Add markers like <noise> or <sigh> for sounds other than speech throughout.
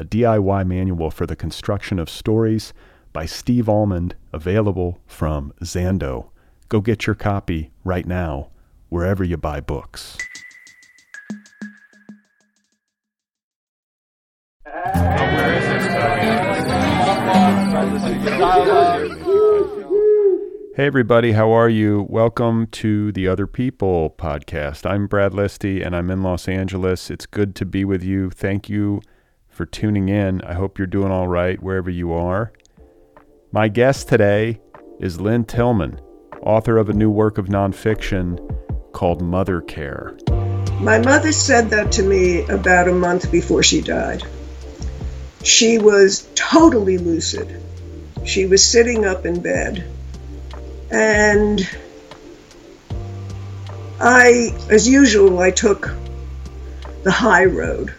a DIY manual for the construction of stories by Steve Almond, available from Zando. Go get your copy right now, wherever you buy books. Hey, everybody, how are you? Welcome to the Other People podcast. I'm Brad Listi and I'm in Los Angeles. It's good to be with you. Thank you for tuning in. I hope you're doing all right wherever you are. My guest today is Lynne Tillman, author of a new work of nonfiction called Mother Care. My mother said that to me about a month before she died. She was totally lucid. She was sitting up in bed. And I, as usual, I took the high road.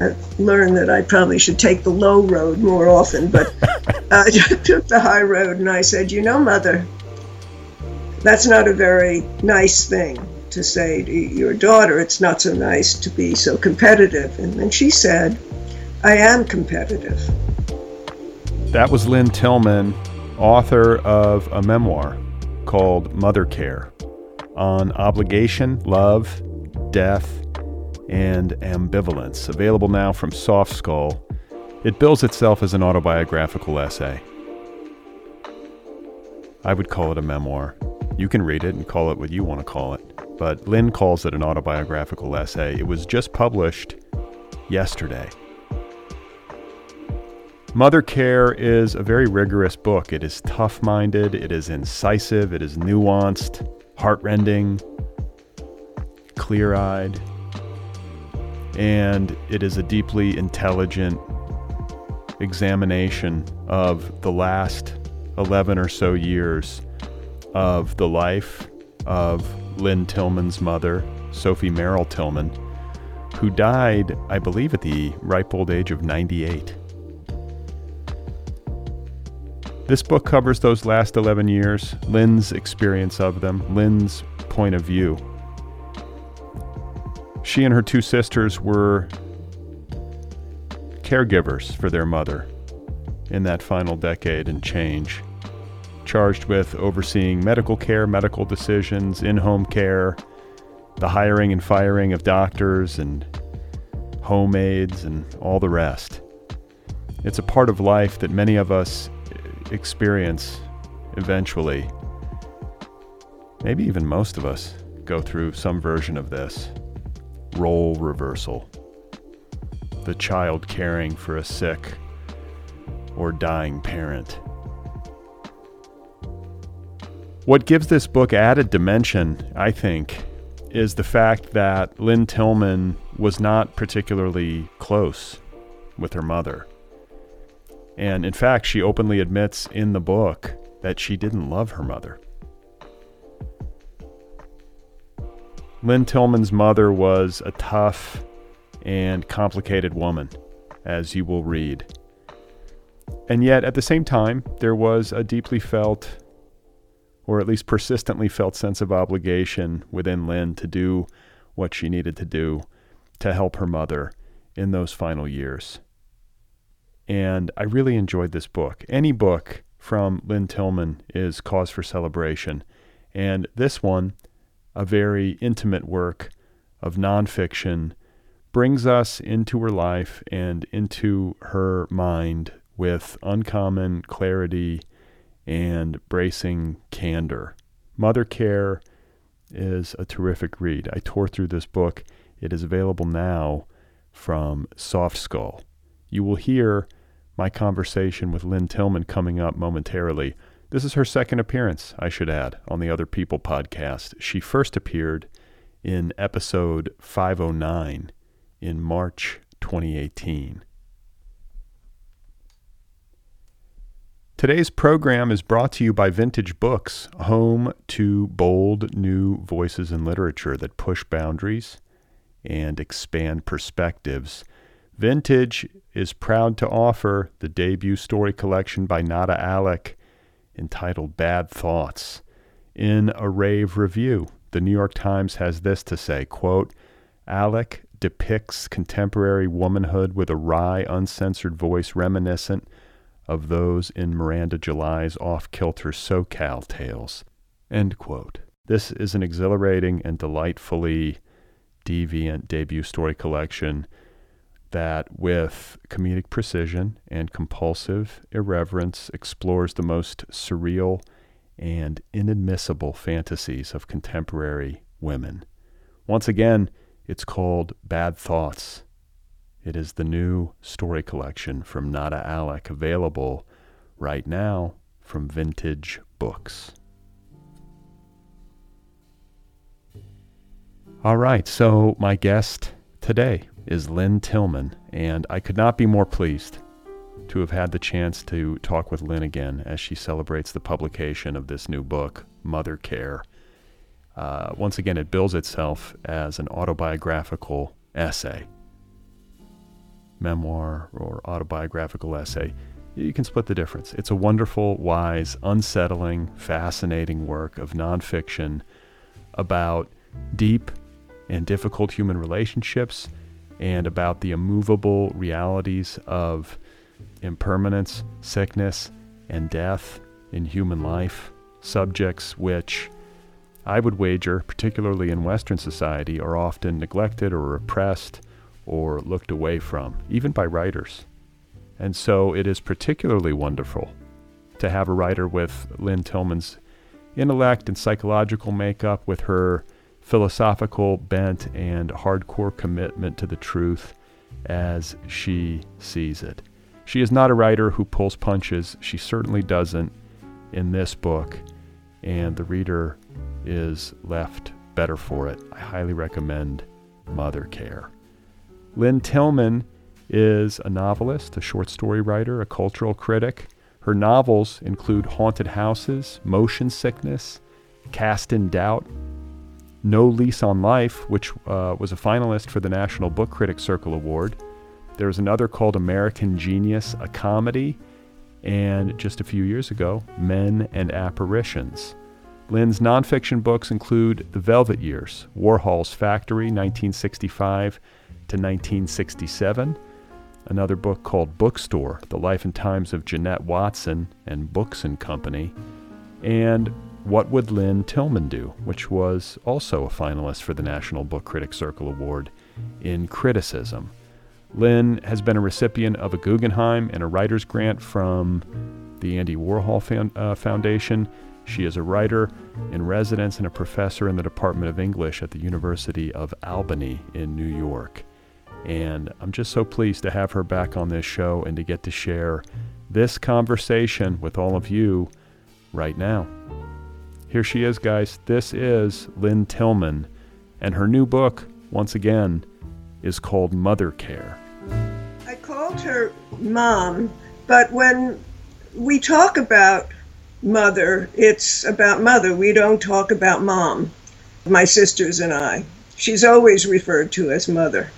Uh, I learned that I probably should take the low road more often, but <laughs> I <laughs> took the high road and I said, You know, Mother, that's not a very nice thing to say to your daughter. It's not so nice to be so competitive. And then she said, I am competitive. That was Lynne Tillman, author of a memoir called Mother Care on obligation, love, death, and ambivalence, available now from Soft Skull. It bills itself as an autobiographical essay. I would call it a memoir. You can read it and call it what you want to call it, but Lynne calls it an autobiographical essay. It was just published yesterday. Mother Care is a very rigorous book. It is tough minded, it is incisive, it is nuanced, heartrending, clear eyed, and it is a deeply intelligent examination of the last 11 or so years of the life of Lynne Tillman's mother, Sophie Merrill Tillman, who died, I believe, at the ripe old age of 98. This book covers those last 11 years, Lynne's experience of them, Lynne's point of view. She and her two sisters were caregivers for their mother in that final decade and change, charged with overseeing medical care, medical decisions, in home care, the hiring and firing of doctors and home aides, and all the rest. It's a part of life that many of us experience eventually. Maybe even most of us go through some version of this role reversal. The child caring for a sick or dying parent. What gives this book added dimension, I think, is the fact that Lynne Tillman was not particularly close with her mother. And in fact, she openly admits in the book that she didn't love her mother. Lynne Tillman's mother was a tough and complicated woman, as you will read. And yet, at the same time, there was a deeply felt, or at least persistently felt, sense of obligation within Lynne to do what she needed to do to help her mother in those final years. And I really enjoyed this book. Any book from Lynne Tillman is cause for celebration. And this one, a very intimate work of nonfiction, brings us into her life and into her mind with uncommon clarity and bracing candor. Mother Care is a terrific read. I tore through this book. It is available now from Soft Skull. You will hear my conversation with Lynne Tillman coming up momentarily. This is her second appearance, I should add, on the Other People podcast. She first appeared in episode 509 in March 2018. Today's program is brought to you by Vintage Books, home to bold new voices in literature that push boundaries and expand perspectives. Vintage is proud to offer the debut story collection by Nada Alic entitled Bad Thoughts. In a rave review, the New York Times has this to say, quote, Alic depicts contemporary womanhood with a wry, uncensored voice reminiscent of those in Miranda July's off-kilter SoCal tales. End quote. This is an exhilarating and delightfully deviant debut story collection that, with comedic precision and compulsive irreverence, explores the most surreal and inadmissible fantasies of contemporary women. Once again, it's called Bad Thoughts it is the new story collection from Nada Alic, available right now from Vintage Books. All right, so my guest today is Lynne Tillman, and I could not be more pleased to have had the chance to talk with Lynne again as she celebrates the publication of this new book, Mother Care. Uh, once again, it bills itself as an autobiographical essay memoir or autobiographical essay, you can split the difference. It's a wonderful, wise, unsettling, fascinating work of nonfiction about deep and difficult human relationships and about the immovable realities of impermanence, sickness, and death in human life, subjects which I would wager, particularly in Western society, are often neglected or repressed or looked away from, even by writers. And so it is particularly wonderful to have a writer with Lynne Tillman's intellect and psychological makeup, with her philosophical bent and hardcore commitment to the truth as she sees it. She is not a writer who pulls punches. She certainly doesn't in this book, and the reader is left better for it. I highly recommend Mother Care. Lynne Tillman is a novelist, a short story writer, a cultural critic. Her novels include Haunted Houses, Motion Sickness, Cast in Doubt, No Lease on Life, which uh, was a finalist for the National Book Critics Circle Award. There's another called American Genius, a comedy, and just a few years ago, Men and Apparitions. Lynne's nonfiction books include The Velvet Years, Warhol's Factory, 1965 to 1967. Another book called Bookstore The Life and Times of Jeannette Watson and Books and Company. And What Would Lynne Tillman Do, which was also a finalist for the National Book Critics Circle Award in criticism. Lynne has been a recipient of a Guggenheim and a writer's grant from the Andy Warhol Fan, uh, Foundation. She is a writer in residence and a professor in the Department of English at the University of Albany in New York. And I'm just so pleased to have her back on this show and to get to share this conversation with all of you right now. Here she is, guys. This is Lynne Tillman, and her new book, once again, is called Mother Care. I called her mom, but when we talk about mother, it's about mother. We don't talk about mom, my sisters and I. She's always referred to as mother.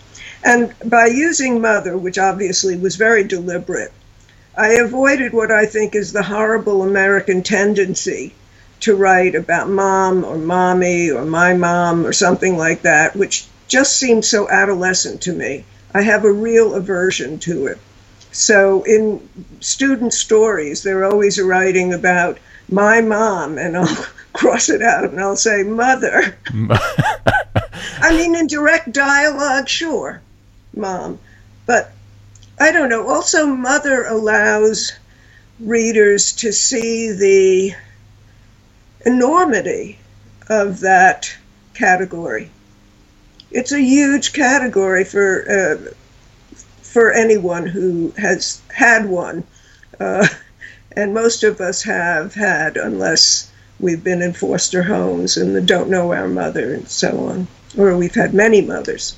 And by using mother, which obviously was very deliberate, I avoided what I think is the horrible American tendency to write about mom or mommy or my mom or something like that, which just seems so adolescent to me. I have a real aversion to it. So in student stories, they're always writing about my mom, and I'll <laughs> cross it out and I'll say mother. <laughs> I mean, in direct dialogue, sure mom. But I don't know. Also, Mother allows readers to see the enormity of that category. It's a huge category for uh, for anyone who has had one, uh, and most of us have had, unless we've been in foster homes and don't know our mother and so on, or we've had many mothers.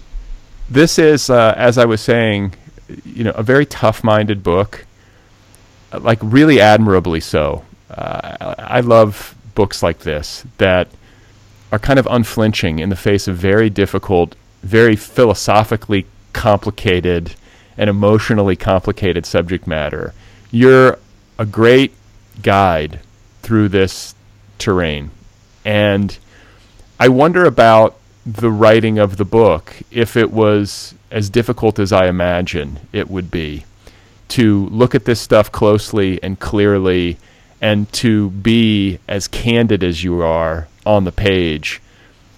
This is, uh, as I was saying, you know, a very tough-minded book, like really admirably so. Uh, I love books like this that are kind of unflinching in the face of very difficult, very philosophically complicated and emotionally complicated subject matter. You're a great guide through this terrain. And I wonder about the writing of the book if it was as difficult as I imagine it would be to look at this stuff closely and clearly and to be as candid as you are on the page,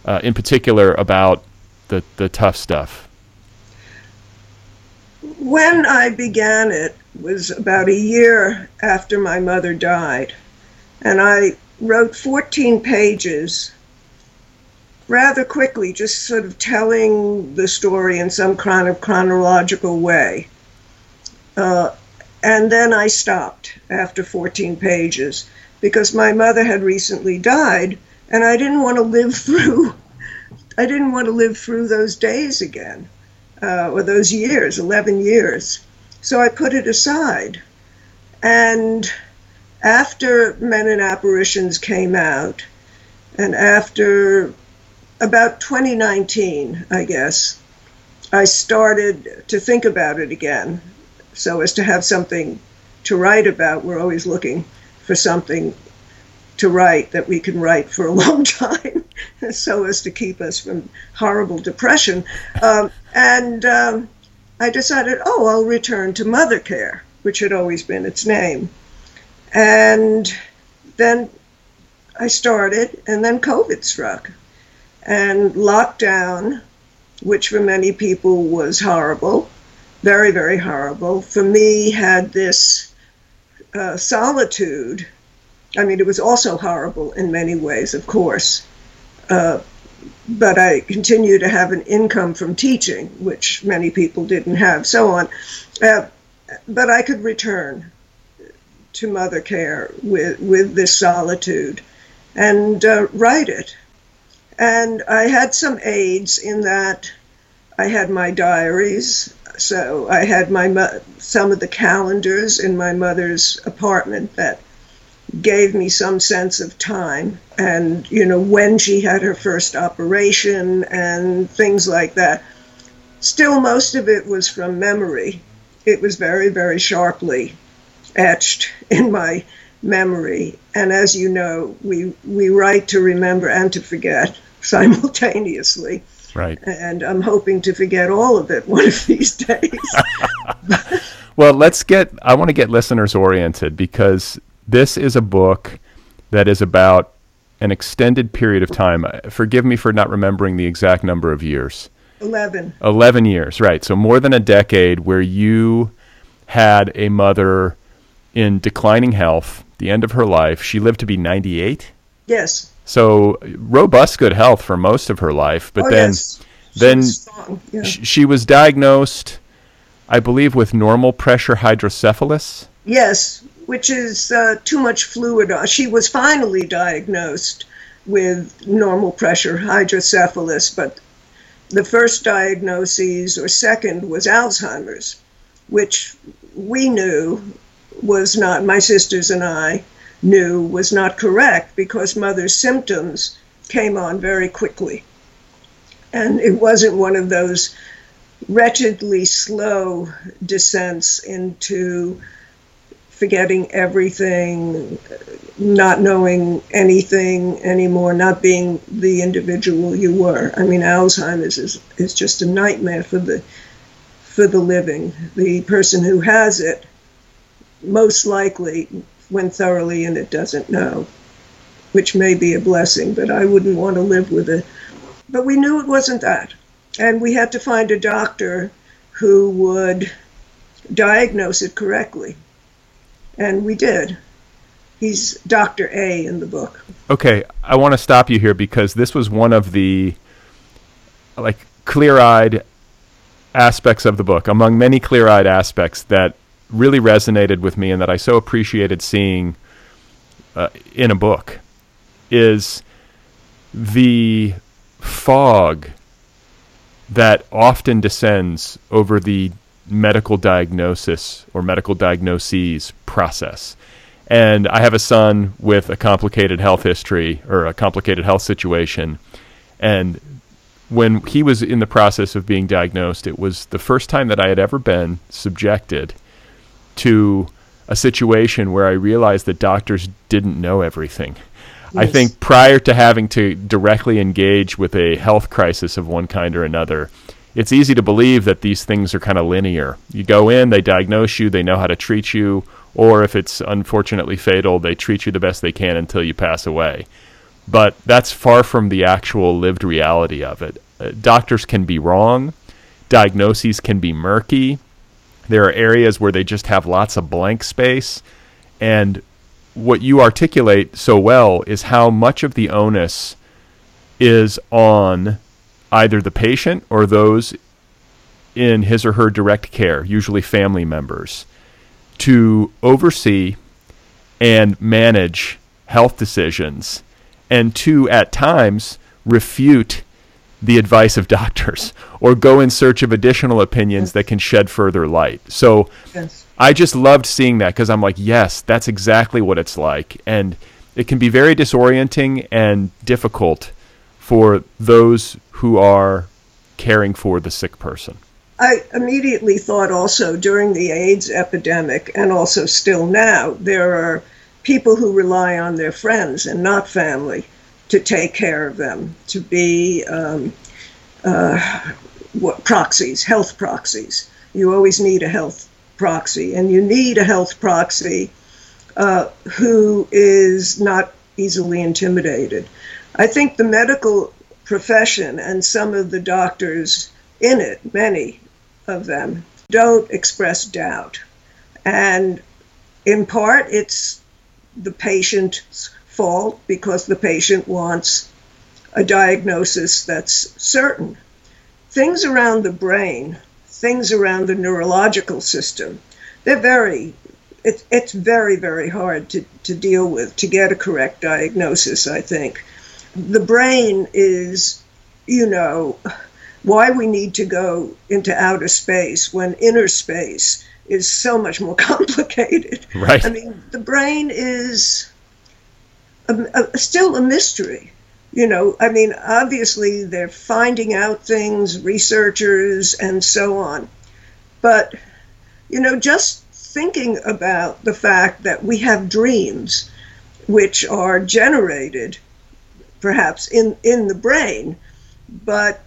uh, in particular about the, the tough stuff? When I began it was about a year after my mother died, and I wrote 14 pages rather quickly, just sort of telling the story in some kind of chronological way. Uh, and then I stopped after 14 pages because my mother had recently died and I didn't want to live <laughs> through I didn't want to live through those days again uh, or those years 11 years. So I put it aside. And after Men and Apparitions came out and after about 2019 I guess I started to think about it again so as to have something to write about. We're always looking for something to write that we can write for a <laughs> long time so as to keep us from horrible depression. Um, and um, I decided, oh, I'll return to Mother Care, which had always been its name. And then I started, and then COVID struck. And lockdown, which for many people was horrible, very, very horrible. For me, had this uh, solitude. I mean, it was also horrible in many ways, of course. Uh, but I continued to have an income from teaching, which many people didn't have, so on. Uh, but I could return to mother care with, with this solitude and uh, write it. And I had some aids in that I had my diaries, so I had my mo- some of the calendars in my mother's apartment that gave me some sense of time and you know when she had her first operation and things like that. Still, most of it was from memory. It was very, very sharply etched in my memory. And as you know, we we write to remember and to forget <laughs> simultaneously. Right. And I'm hoping to forget all of it one of these days. <laughs> well, let's get, I want to get listeners oriented because this is a book that is about an extended period of time. Uh, forgive me for not remembering the exact number of years. 11. 11 years, right. So more than a decade where you had a mother in declining health, the end of her life. She lived to be 98. Yes. So robust good health for most of her life, but oh, then yes. she then was yeah. she was diagnosed, I believe, with normal pressure hydrocephalus. Yes, which is uh, too much fluid. She was finally diagnosed with normal pressure hydrocephalus, but the first diagnosis or second was Alzheimer's, which we knew was not, my sisters and I knew was not correct because mother's symptoms came on very quickly. And it wasn't one of those wretchedly slow descents into forgetting everything, not knowing anything anymore, not being the individual you were. I mean, Alzheimer's is, is just a nightmare for the for the living. The person who has it most likely went thoroughly in it doesn't know, which may be a blessing, but I wouldn't want to live with it. But we knew it wasn't that. And we had to find a doctor who would diagnose it correctly. And we did. He's Dr. A in the book. Okay, I want to stop you here because this was one of the like clear-eyed aspects of the book, among many clear-eyed aspects that really resonated with me and that I so appreciated seeing uh, in a book is the fog that often descends over the medical diagnosis or medical diagnoses process. And I have a son with a complicated health history or a complicated health situation. And when he was in the process of being diagnosed, it was the first time that I had ever been subjected to a situation where I realized that doctors didn't know everything. Yes. I think prior to having to directly engage with a health crisis of one kind or another, it's easy to believe that these things are kind of linear. You go in, they diagnose you, they know how to treat you, or if it's unfortunately fatal, they treat you the best they can until you pass away. But that's far from the actual lived reality of it. Uh, doctors can be wrong, diagnoses can be murky. There are areas where they just have lots of blank space. And what you articulate so well is how much of the onus is on either the patient or those in his or her direct care, usually family members, to oversee and manage health decisions and to, at times, refute the advice of doctors <laughs> or go in search of additional opinions that can shed further light. So yes. I just loved seeing that because I'm like, yes, that's exactly what it's like. And it can be very disorienting and difficult for those who are caring for the sick person? I immediately thought also during the AIDS epidemic, and also still now, there are people who rely on their friends and not family to take care of them, to be um, uh, what, proxies, health proxies. You always need a health proxy, and you need a health proxy uh, who is not easily intimidated. I think the medical profession and some of the doctors in it, many of them, don't express doubt. And in part, it's the patient's fault because the patient wants a diagnosis that's certain. Things around the brain, things around the neurological system, they're very it's, it's very, very hard to, to deal with, to get a correct diagnosis, I think the brain is, you know, why we need to go into outer space when inner space is so much more <laughs> complicated. Right. I mean, the brain is a, a, still a mystery. You know, I mean, obviously they're finding out things, researchers, and so on. But, you know, just thinking about the fact that we have dreams which are generated perhaps in, in the brain, but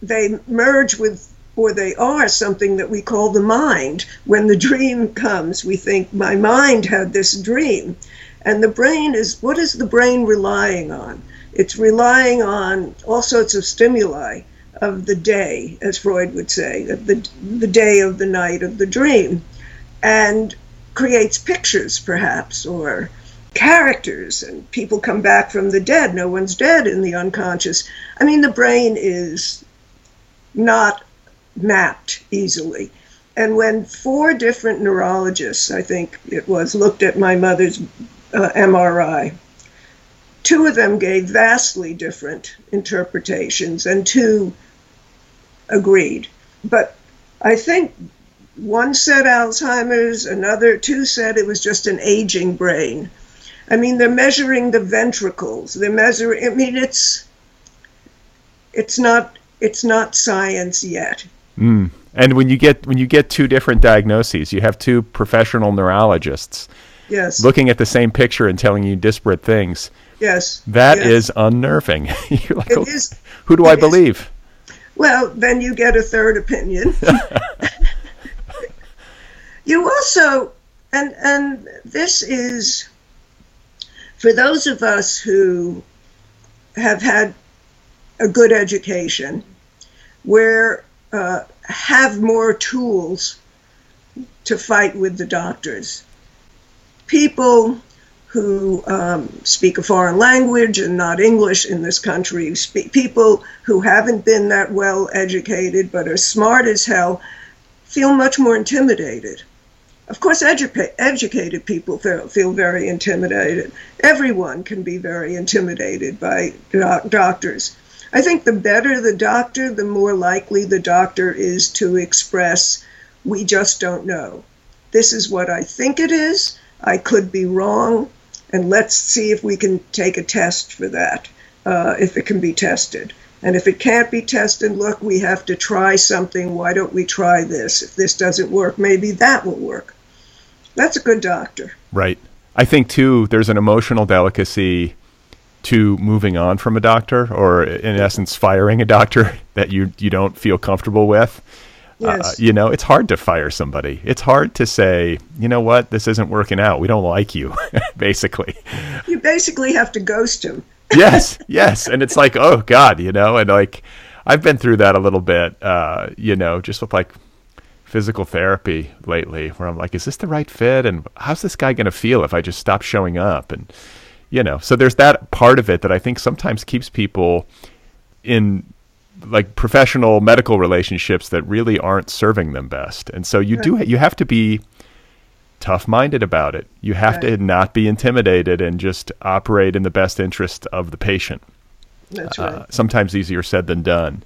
they merge with or they are something that we call the mind. When the dream comes, we think, my mind had this dream. And the brain is what is the brain relying on? It's relying on all sorts of stimuli of the day, as Freud would say, of the, the day of the night of the dream, and creates pictures, perhaps, or characters and people come back from the dead. No one's dead in the unconscious. I mean, the brain is not mapped easily. And when four different neurologists, I think it was, looked at my mother's uh, MRI, two of them gave vastly different interpretations, and two agreed. But I think one said Alzheimer's, another two said it was just an aging brain. I mean, they're measuring the ventricles. They're measuring. I mean, it's it's not it's not science yet. Mm. And when you get when you get two different diagnoses, you have two professional neurologists. Yes. Looking at the same picture and telling you disparate things. Yes. That yes. is unnerving. <laughs> You're like, it oh, is, who do I believe? Is. Well, then you get a third opinion. <laughs> <laughs> you also, and and this is for those of us who have had a good education, where uh, have more tools to fight with the doctors. People who um, speak a foreign language and not English in this country, speak, people who haven't been that well educated but are smart as hell, feel much more intimidated. Of course, edu- educated people feel, feel, very intimidated. Everyone can be very intimidated by doc- doctors. I think the better the doctor, the more likely the doctor is to express, we just don't know. This is what I think it is. I could be wrong and let's see if we can take a test for that, uh, if it can be tested. And if it can't be tested, look, we have to try something. Why don't we try this? If this doesn't work, maybe that will work. That's a good doctor. Right. I think, too, there's an emotional delicacy to moving on from a doctor, or in essence, firing a doctor <laughs> that you, you don't feel comfortable with. Uh, yes. Uh, you know, it's hard to fire somebody. It's hard to say, you know what, this isn't working out. We don't like you, <laughs> basically. You basically have to ghost him. <laughs> yes, <laughs> yes. And it's like, oh, God, you know, and like, I've been through that a little bit, uh, you know, just with like physical therapy lately, where I'm like, is this the right fit? And how's this guy going to feel if I just stop showing up? And, you know, so there's that part of it that I think sometimes keeps people in like professional medical relationships that really aren't serving them best. And so you do you have to be tough minded about it. You have right. to not be intimidated and just operate in the best interest of the patient. That's uh, right. Uh, sometimes easier said than done.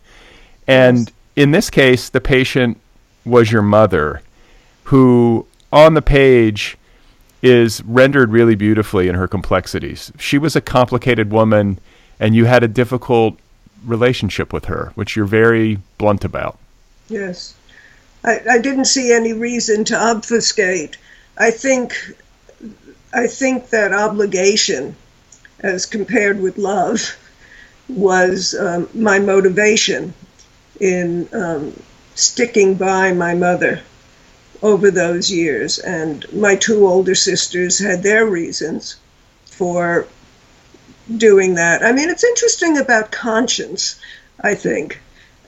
And yes. in this case, the patient was your mother, who on the page is rendered really beautifully in her complexities. She was a complicated woman, and you had a difficult relationship with her, which you're very blunt about. Yes. I, I didn't see any reason to obfuscate. I think I think that obligation, as compared with love, was um, my motivation in um, sticking by my mother over those years. And my two older sisters had their reasons for doing that. I mean, it's interesting about conscience, I think,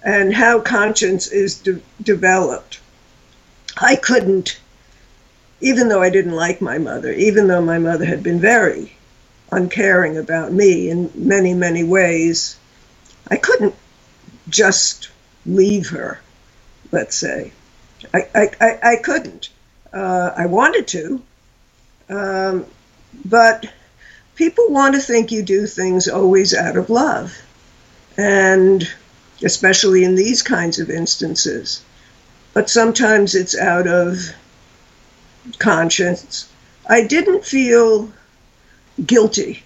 and how conscience is de- developed. I couldn't, even though I didn't like my mother, even though my mother had been very uncaring about me in many, many ways, I couldn't just leave her, let's say. I, I, I, I couldn't. Uh, I wanted to, um, but people want to think you do things always out of love. And especially in these kinds of instances. But sometimes it's out of conscience. I didn't feel guilty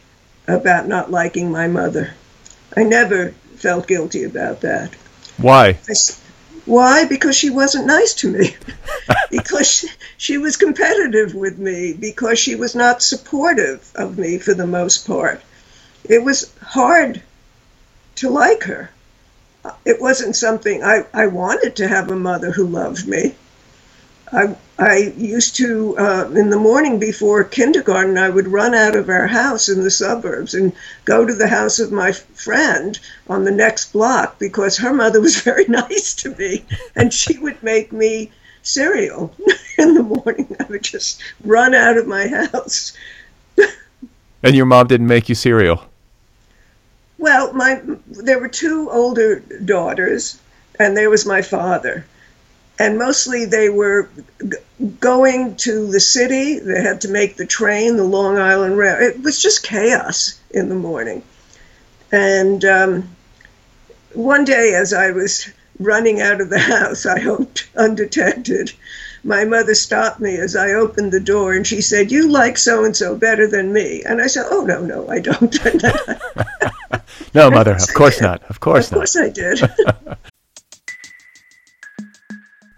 about not liking my mother. I never felt guilty about that. Why? I, why? Because she wasn't nice to me. <laughs> because she, she, was competitive with me. Because she was not supportive of me for the most part. It was hard to like her. It wasn't something I, I wanted to have a mother who loved me. I, I used to, uh, in the morning before kindergarten, I would run out of our house in the suburbs and go to the house of my friend on the next block because her mother was <laughs> very nice to me and she would make me cereal <laughs> in the morning. I would just run out of my house. and your mom didn't make you cereal? Well, my there were two older daughters, and there was my father and mostly they were g- going to the city. They had to make the train, the Long Island Rail. It was just chaos in the morning. And um, one day, as I was running out of the <laughs> house, I hoped undetected, my mother stopped me as I opened the door and she said, You like so and so better than me. And I said, Oh, no, no, I don't. <laughs> <laughs> no, mother, of course not. Of course not. Of course I did.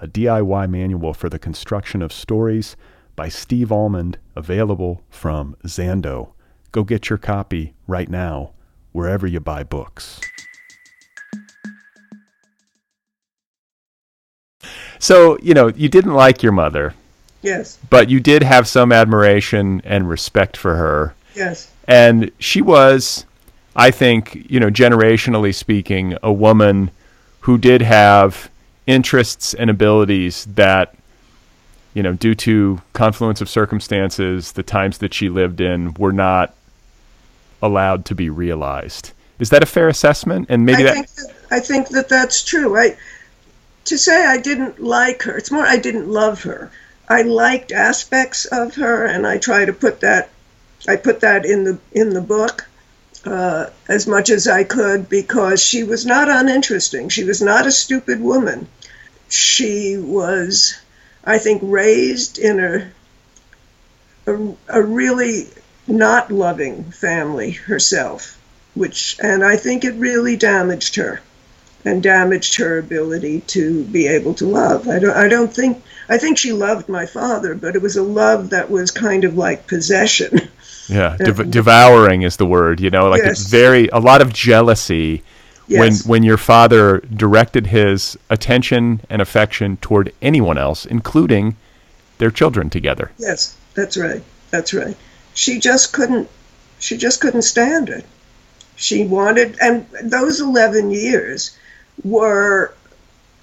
a DIY manual for the construction of stories by Steve Almond, available from Zando. Go get your copy right now, wherever you buy books. So, you know, you didn't like your mother, Yes. but you did have some admiration and respect for her. Yes. And she was, I think, you know, generationally speaking, a woman who did have interests and abilities that, you know, due to confluence of circumstances, the times that she lived in were not allowed to be realized. Is that a fair assessment? And maybe I that think that, I think that that's true. I to say I didn't like her. It's more I didn't love her. I liked aspects of her, and I try to put that. I put that in the in the book uh, as much as I could because she was not uninteresting. She was not a stupid woman. She was, I think, raised in a a, a really not loving family herself, which and I think it really damaged her and damaged her ability to be able to love. I don't I don't think I think she loved my father, but it was a love that was kind of like possession. <laughs> Yeah, dev- devouring is the word. You know, like it's Yes. very a lot of jealousy Yes. when when your father directed his attention and affection toward anyone else, including their children together. Yes, that's right. That's right. She just couldn't she just couldn't stand it. She wanted and those 11 years were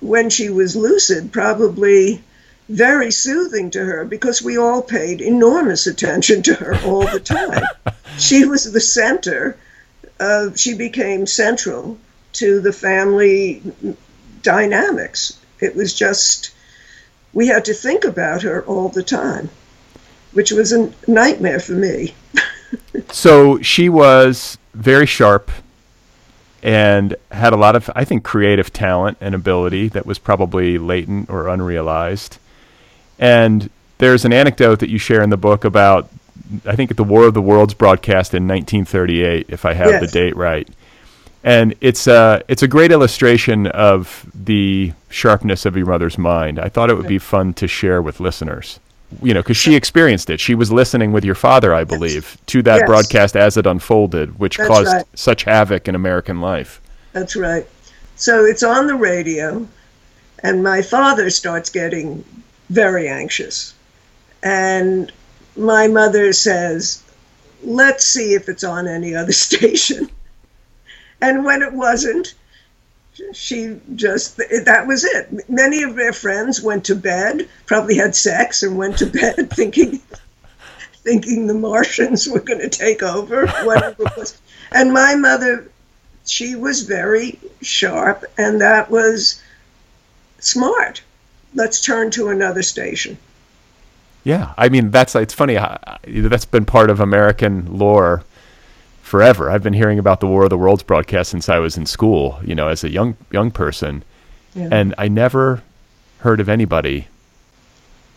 when she was lucid probably very soothing to her because we all paid enormous attention to her all the time. <laughs> she was the center of she became central to the family dynamics. It was just we had to think about her all the time which was a nightmare for me. <laughs> So she was very sharp and had a lot of, I think, creative talent and ability that was probably latent or unrealized. And there's an anecdote that you share in the book about, I think, the War of the Worlds broadcast in 1938, if I have the date right. And it's a, it's a great illustration of the sharpness of your mother's mind. I thought it would be fun to share with listeners. You know, because she experienced it. She was listening with your father, I believe, to that Yes. broadcast as it unfolded, which That's caused right. such havoc in American life. That's right. So it's on the radio, and my father starts getting very anxious. And my mother says, Let's see if it's on any other <laughs> station. And when it wasn't, she just, that was it. Many of their friends went to bed, probably had sex and went to bed <laughs> thinking. Thinking the Martians were going to take over, whatever was. And my mother she was very sharp, and that was smart. Let's turn to another station. Yeah, I mean that's it's funny. That's been part of American lore forever. I've been hearing about the War of the Worlds broadcast since I was in school. You know, as a young young person, Yeah. and I never heard of anybody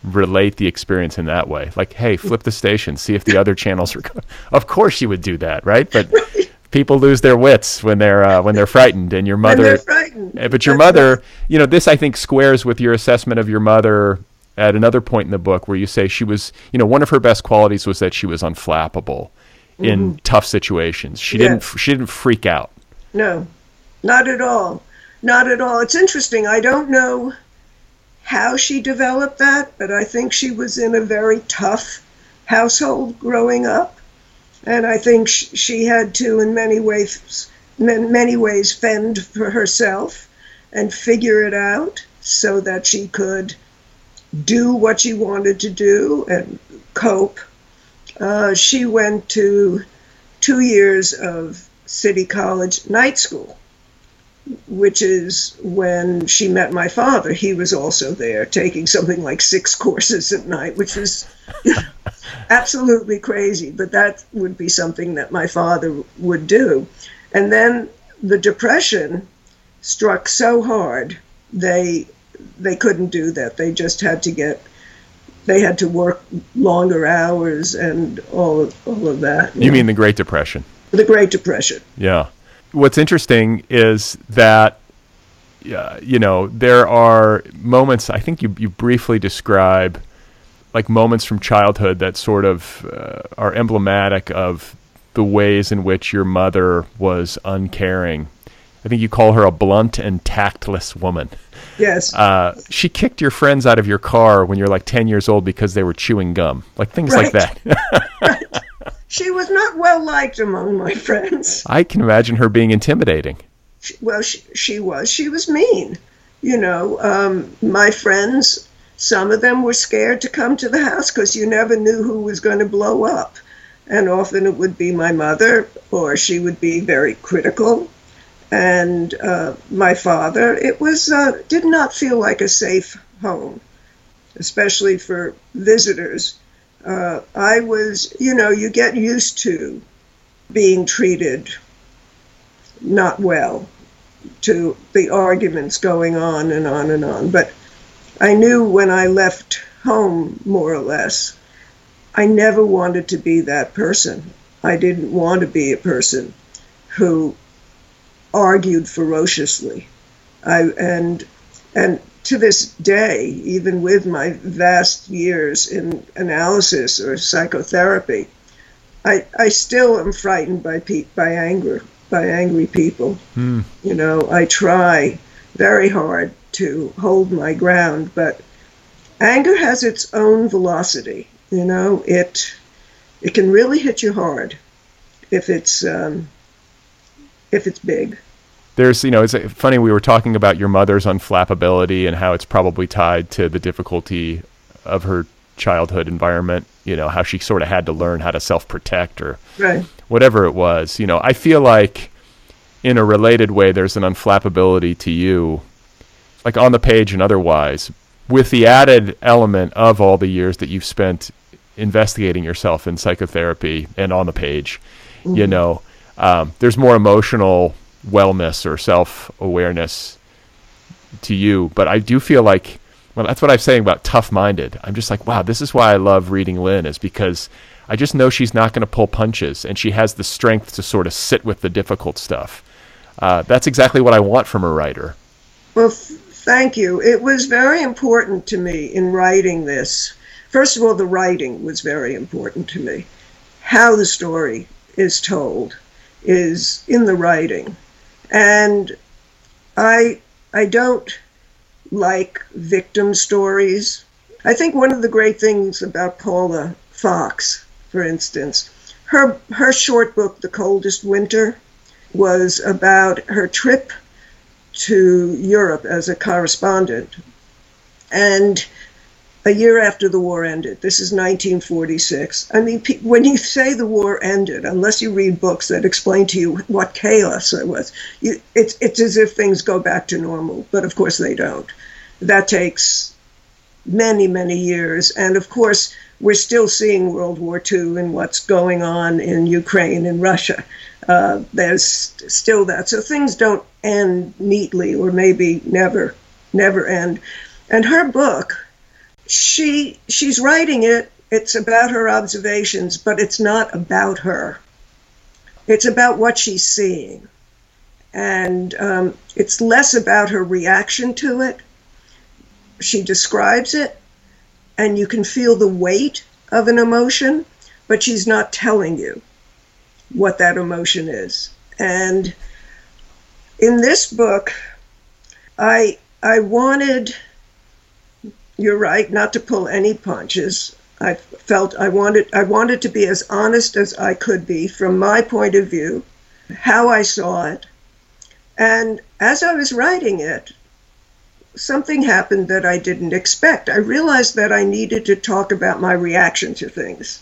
relate the experience in that way. Like, hey, flip the station, see if the other channels are. <laughs> Of course, you would do that, right? But <laughs> people lose their wits when they're uh, when they're frightened, and your mother uh, But your mother, right. you know, this I think squares with your assessment of your mother at another point in the book where you say she was, you know, one of her best qualities was that she was unflappable in mm-hmm. tough situations. She didn't she didn't freak out. No, not at all. Not at all. It's interesting. I don't know how she developed that, but I think she was in a very tough household growing up. And I think sh- she had to, in many ways, in many ways, fend for herself and figure it out so that she could do what she wanted to do and cope. Uh, she went to two years of City College night school, which is when she met my father. He was also there taking something like six <laughs> courses at night, which was <laughs> absolutely crazy, but that would be something that my father would do. And then the depression struck so hard they they couldn't do that. They just had to get they had to work longer hours and all of, all of that. You, you know. mean the Great Depression? The Great Depression. Yeah. What's interesting is that uh, you know there are moments. I think you you briefly describe like moments from childhood that sort of uh, are emblematic of the ways in which your mother was uncaring. I think you call her a blunt and tactless woman. Yes. Uh, she kicked your friends out of your car when you're like 10 years old because they were chewing gum, like things right. like that. <laughs> right. She was not well liked among my friends. I can imagine her being intimidating. She, well, she, she was. She was mean. You know, um, my friends, some of them were scared to come to the house because you never knew who was going to blow up. And often it would be my mother, or she would be very critical. And uh, my father, it was uh, did not feel like a safe home, especially for visitors uh, I was, you know, you get used to being treated not well, to the arguments going on and on and on. But I knew when I left home, more or less, I never wanted to be that person. I didn't want to be a person who argued ferociously. I and and to this day, even with my vast years in analysis or psychotherapy, I, I still am frightened by pe- by anger, by angry people. Mm. You know, I try very hard to hold my ground, but anger has its own velocity. You know, it it can really hit you hard if it's um, if it's big there's you know it's funny we were talking about your mother's unflappability and how it's probably tied to the difficulty of her childhood environment you know how she sort of had to learn how to self-protect or right. whatever it was you know i feel like in a related way there's an unflappability to you like on the page and otherwise with the added element of all the years that you've spent investigating yourself in psychotherapy and on the page mm-hmm. you know um, there's more emotional wellness or self awareness to you. But I do feel like, well, that's what I'm saying about tough minded. I'm just like, wow, this is why I love reading Lynne, is because I just know she's not going to pull punches and she has the strength to sort of sit with the difficult stuff. Uh, that's exactly what I want from a writer. Well, thank you. It was very important to me in writing this. First of all, the writing was very important to me. How the story is told is in the writing. And I I don't like victim stories. I think one of the great things about Paula Fox, for instance, her her short book The Coldest Winter was about her trip to Europe as a correspondent. And a year after the war ended. This is 1946. I mean, when you say the war ended, unless you read books that explain to you what chaos it was, you, it's, it's as if things go back to normal. But of course, they don't. That takes many, many years. And of course, we're still seeing World War II and what's going on in Ukraine and Russia. Uh, there's still that. So things don't end neatly, or maybe never, never end. And her book, she she's writing it. It's about her observations, but it's not about her. It's about what she's seeing, and um, it's less about her reaction to it. She describes it, and you can feel the weight of an emotion, but she's not telling you what that emotion is. And in this book, I I wanted you're right not to pull any punches. I felt I wanted I wanted to be as honest as I could be from my point of view, how I saw it. And as I was writing it, something happened that I didn't expect. I realized that I needed to talk about my reaction to things.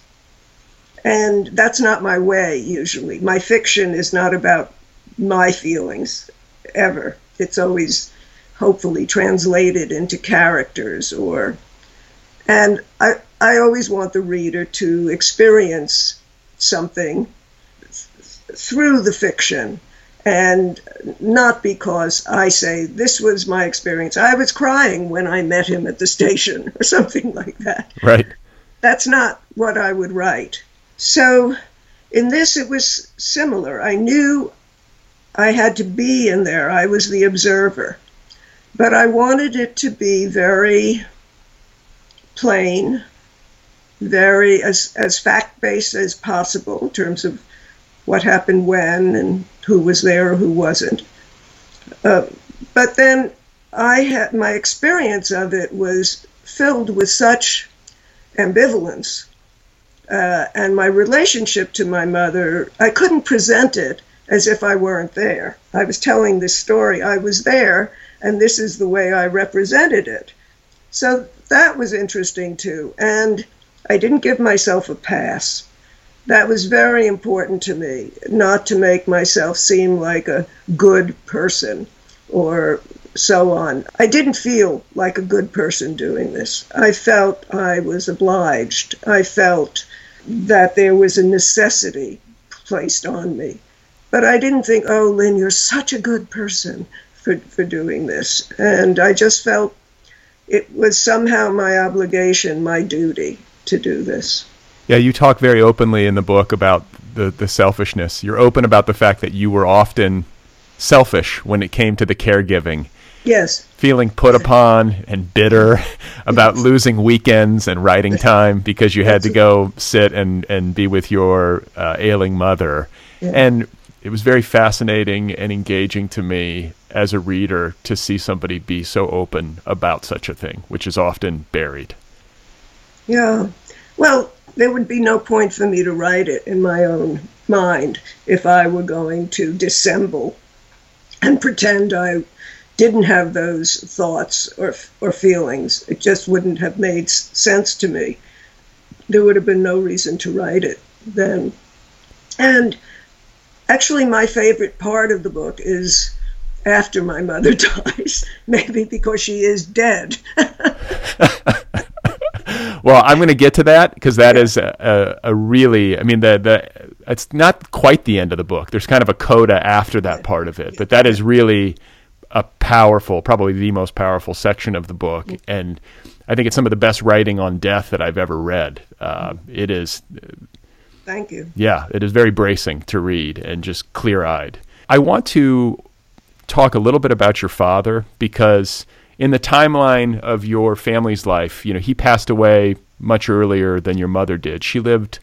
And that's not my way usually. My fiction is not about my feelings ever. It's always hopefully translated into characters or and I I always want the reader to experience something through the fiction and not because I say this was my experience. I was crying when I met him at the station <laughs> or something like that. Right. That's not what I would write. So in this, it was similar. I knew I had to be in there, I was the observer. But I wanted it to be very plain, very as, as fact based as possible in terms of what happened when and who was there or who wasn't. Uh, but then I had my experience of it was filled with such ambivalence. Uh, and my relationship to my mother, I couldn't present it as if I weren't there. I was telling this story, I was there, and this is the way I represented it. So that was interesting too. And I didn't give myself a pass that was very important to me, not to make myself seem like a good person or so on. I didn't feel like a good person doing this. I felt I was obliged. I felt that there was a necessity placed on me. But I didn't think, oh, Lynne, you're such a good person for, for doing this. And I just felt it was somehow my obligation, my duty to do this. Yeah, you talk very openly in the book about the, the selfishness. You're open about the fact that you were often selfish when it came to the caregiving. Yes. Feeling put upon and bitter <laughs> about yes. losing weekends and writing time because you had to go sit and, and be with your uh, ailing mother. Yeah. And it was very fascinating and engaging to me as a reader to see somebody be so open about such a thing, which is often buried. Yeah. Well, there would be no point for me to write it in my own mind if I were going to dissemble and pretend I didn't have those thoughts or, or feelings. It just wouldn't have made sense to me. There would have been no reason to write it then. And actually, my favorite part of the book is after my mother <laughs> dies, maybe because she is dead. <laughs> well, I'm going to get to that because that yeah. is a, a, a, really, I mean, the the it's not quite the end of the book. There's kind of a coda after that part of it, but that is really a powerful, probably the most powerful section of the book, and I think it's some of the best writing on death that I've ever read. Uh, it is. Thank you. Yeah, it is very bracing to read and just clear eyed. I want to talk a little bit about your father because in the timeline of your family's life, you know, he passed away much earlier than your mother did. She lived,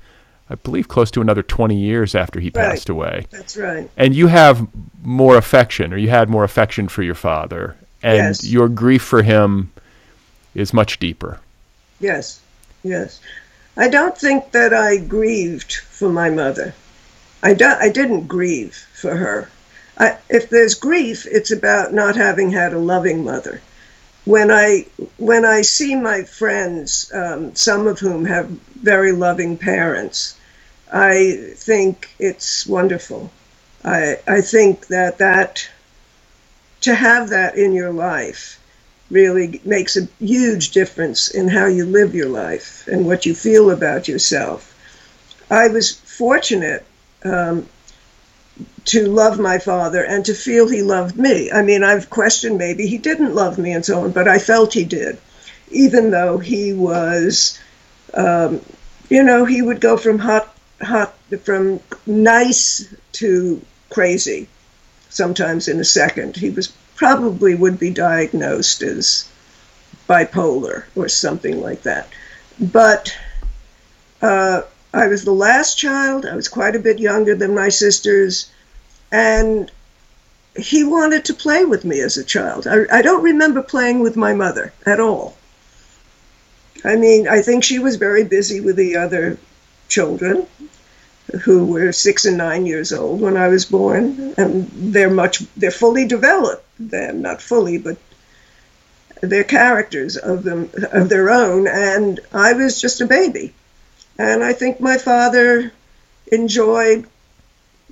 I believe, close to another 20 years after he right. passed away. That's right. And you have more affection, or you had more affection for your father. And yes. your grief for him is much deeper. Yes, yes. I don't think that I grieved for my mother. I, do, I didn't grieve for her. I, if there's grief, it's about not having had a loving mother when I when I see my friends, um, some of whom have very loving parents, I think it's wonderful. I I think that that to have that in your life really makes a huge difference in how you live your life and what you feel about yourself. I was fortunate um, to love my father and to feel he loved me. I mean, I've questioned maybe he didn't love me and so on, but I felt he did, even though he was, um, you know, he would go from hot, hot, from nice to crazy, sometimes in a second. He was probably would be diagnosed as bipolar or something like that. But uh, I was the last child. I was quite a bit younger than my sisters and he wanted to play with me as a child. I, I don't remember playing with my mother at all. I mean, I think she was very busy with the other children who were six and nine years old when I was born, and they're much they're fully developed then, not fully, but they're characters of them of their own, and I was just a baby, and I think my father enjoyed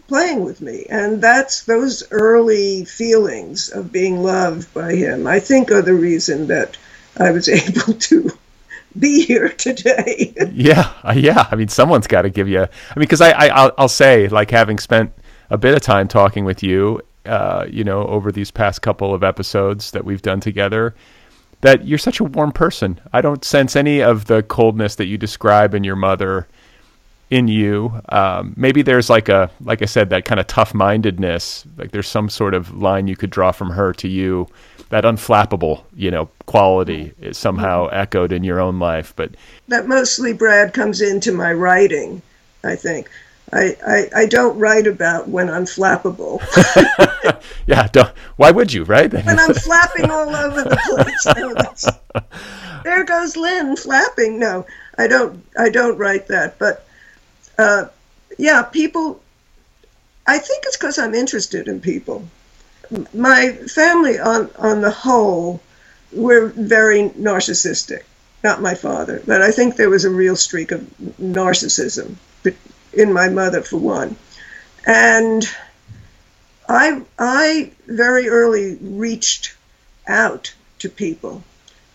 playing with me. And that's those early feelings of being loved by him, I think, are the reason that I was <laughs> able to be here today. <laughs> yeah, uh, yeah. I mean, someone's got to give you. I mean, because I, I I'll, I'll, say like having spent a bit of time talking with you, uh, you know, over these past couple of episodes that we've done together, that you're such a warm person. I don't sense any of the coldness that you describe in your mother in you. Um, maybe there's like a, like I said, that kind of tough mindedness. Like there's some sort of line you could draw from her to you. That unflappable, you know, quality is somehow mm-hmm. echoed in your own life. But that mostly, Brad, comes into my writing. I think I, I, I don't write about when I'm flappable. <laughs> yeah, don't, why would you, right? <laughs> when I'm flapping all over the place. No, <laughs> there goes Lynne flapping. No, I don't. I don't write that. But uh, yeah, people. I think it's because I'm interested in people. My family, on on the whole, were very narcissistic. Not my father, but I think there was a real streak of narcissism in my mother, for one, and I I very early reached out to people.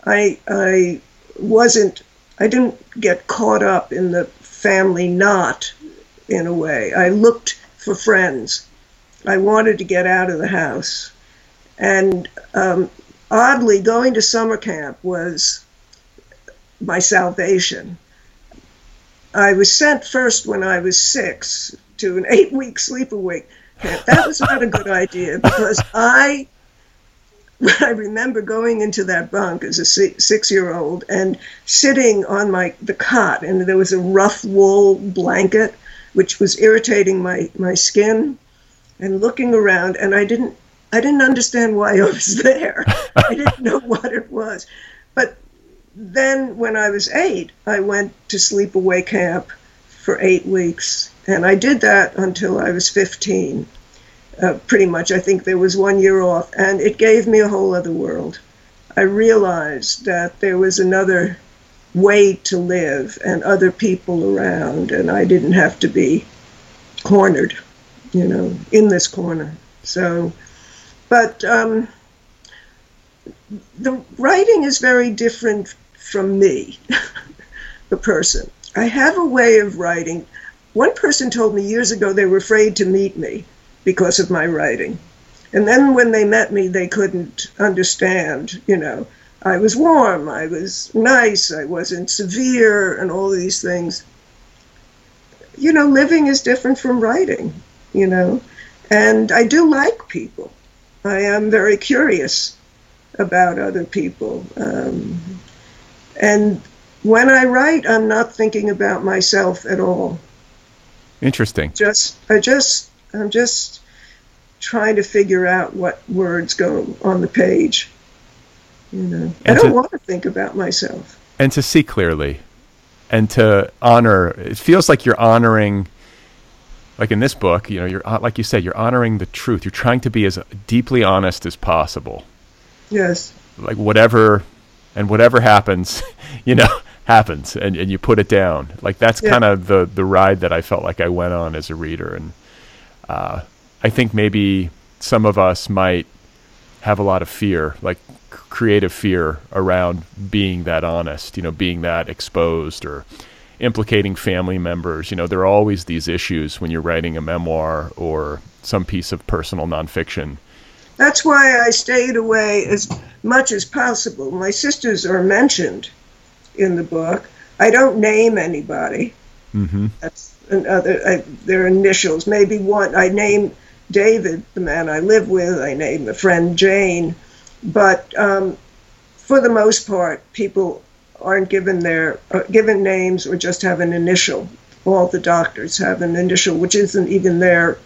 I I wasn't I didn't get caught up in the family knot in a way. I looked for friends. I wanted to get out of the house. And um, oddly, going to summer camp was my salvation. I was sent first when I was six to an eight week sleepaway camp. That was not a good idea because I <laughs> I remember going into that bunk as a six year old and sitting on my the cot, and there was a rough wool blanket which was irritating my, my skin, and looking around, and I didn't I didn't understand why I was <laughs> there. I didn't know <laughs> what it was. But then when I was eight, I went to sleepaway camp for eight weeks, and I did that until I was 15 uh, pretty much. I think there was one year off, and it gave me a whole other world. I realized that there was another way to live and other people around, and I didn't have to be cornered, you know, in this corner. So, but um, the writing is very different from me, <laughs> the person. I have a way of writing. One person told me years ago they were afraid to meet me because of my writing. And then when they met me, they couldn't understand, you know. I was warm, I was nice, I wasn't severe, and all these things. You know, living is different from writing, you know. And I do like people. I am very curious about other people. Um, and when I write, I'm not thinking about myself at all. Interesting. Just I just I'm just trying to figure out what words go on the page. You know, and I don't to, want to think about myself. And to see clearly, and to honor. It feels like you're honoring. Like in this book, you know, you're uh, like you said, you're honoring the truth. You're trying to be as deeply honest as possible. Yes. Like whatever, and whatever happens, <laughs> you know, <laughs> happens, and, and you put it down. Like that's yeah. kind of the the ride that I felt like I went on as a reader, and uh, I think maybe some of us might have a lot of fear, like creative fear around being that honest, you know, being that exposed or implicating family members. You know, there are always these issues when you're writing a memoir or some piece of personal nonfiction. That's why I stayed away as much as possible. My sisters are mentioned in the book. I don't name anybody. Mm-hmm. That's another, I, their initials. Maybe one, I name David, the man I live with. I name a friend Jane. But um, for the most part, people aren't given their uh, given names or just have an initial. All the doctors have an initial, which isn't even their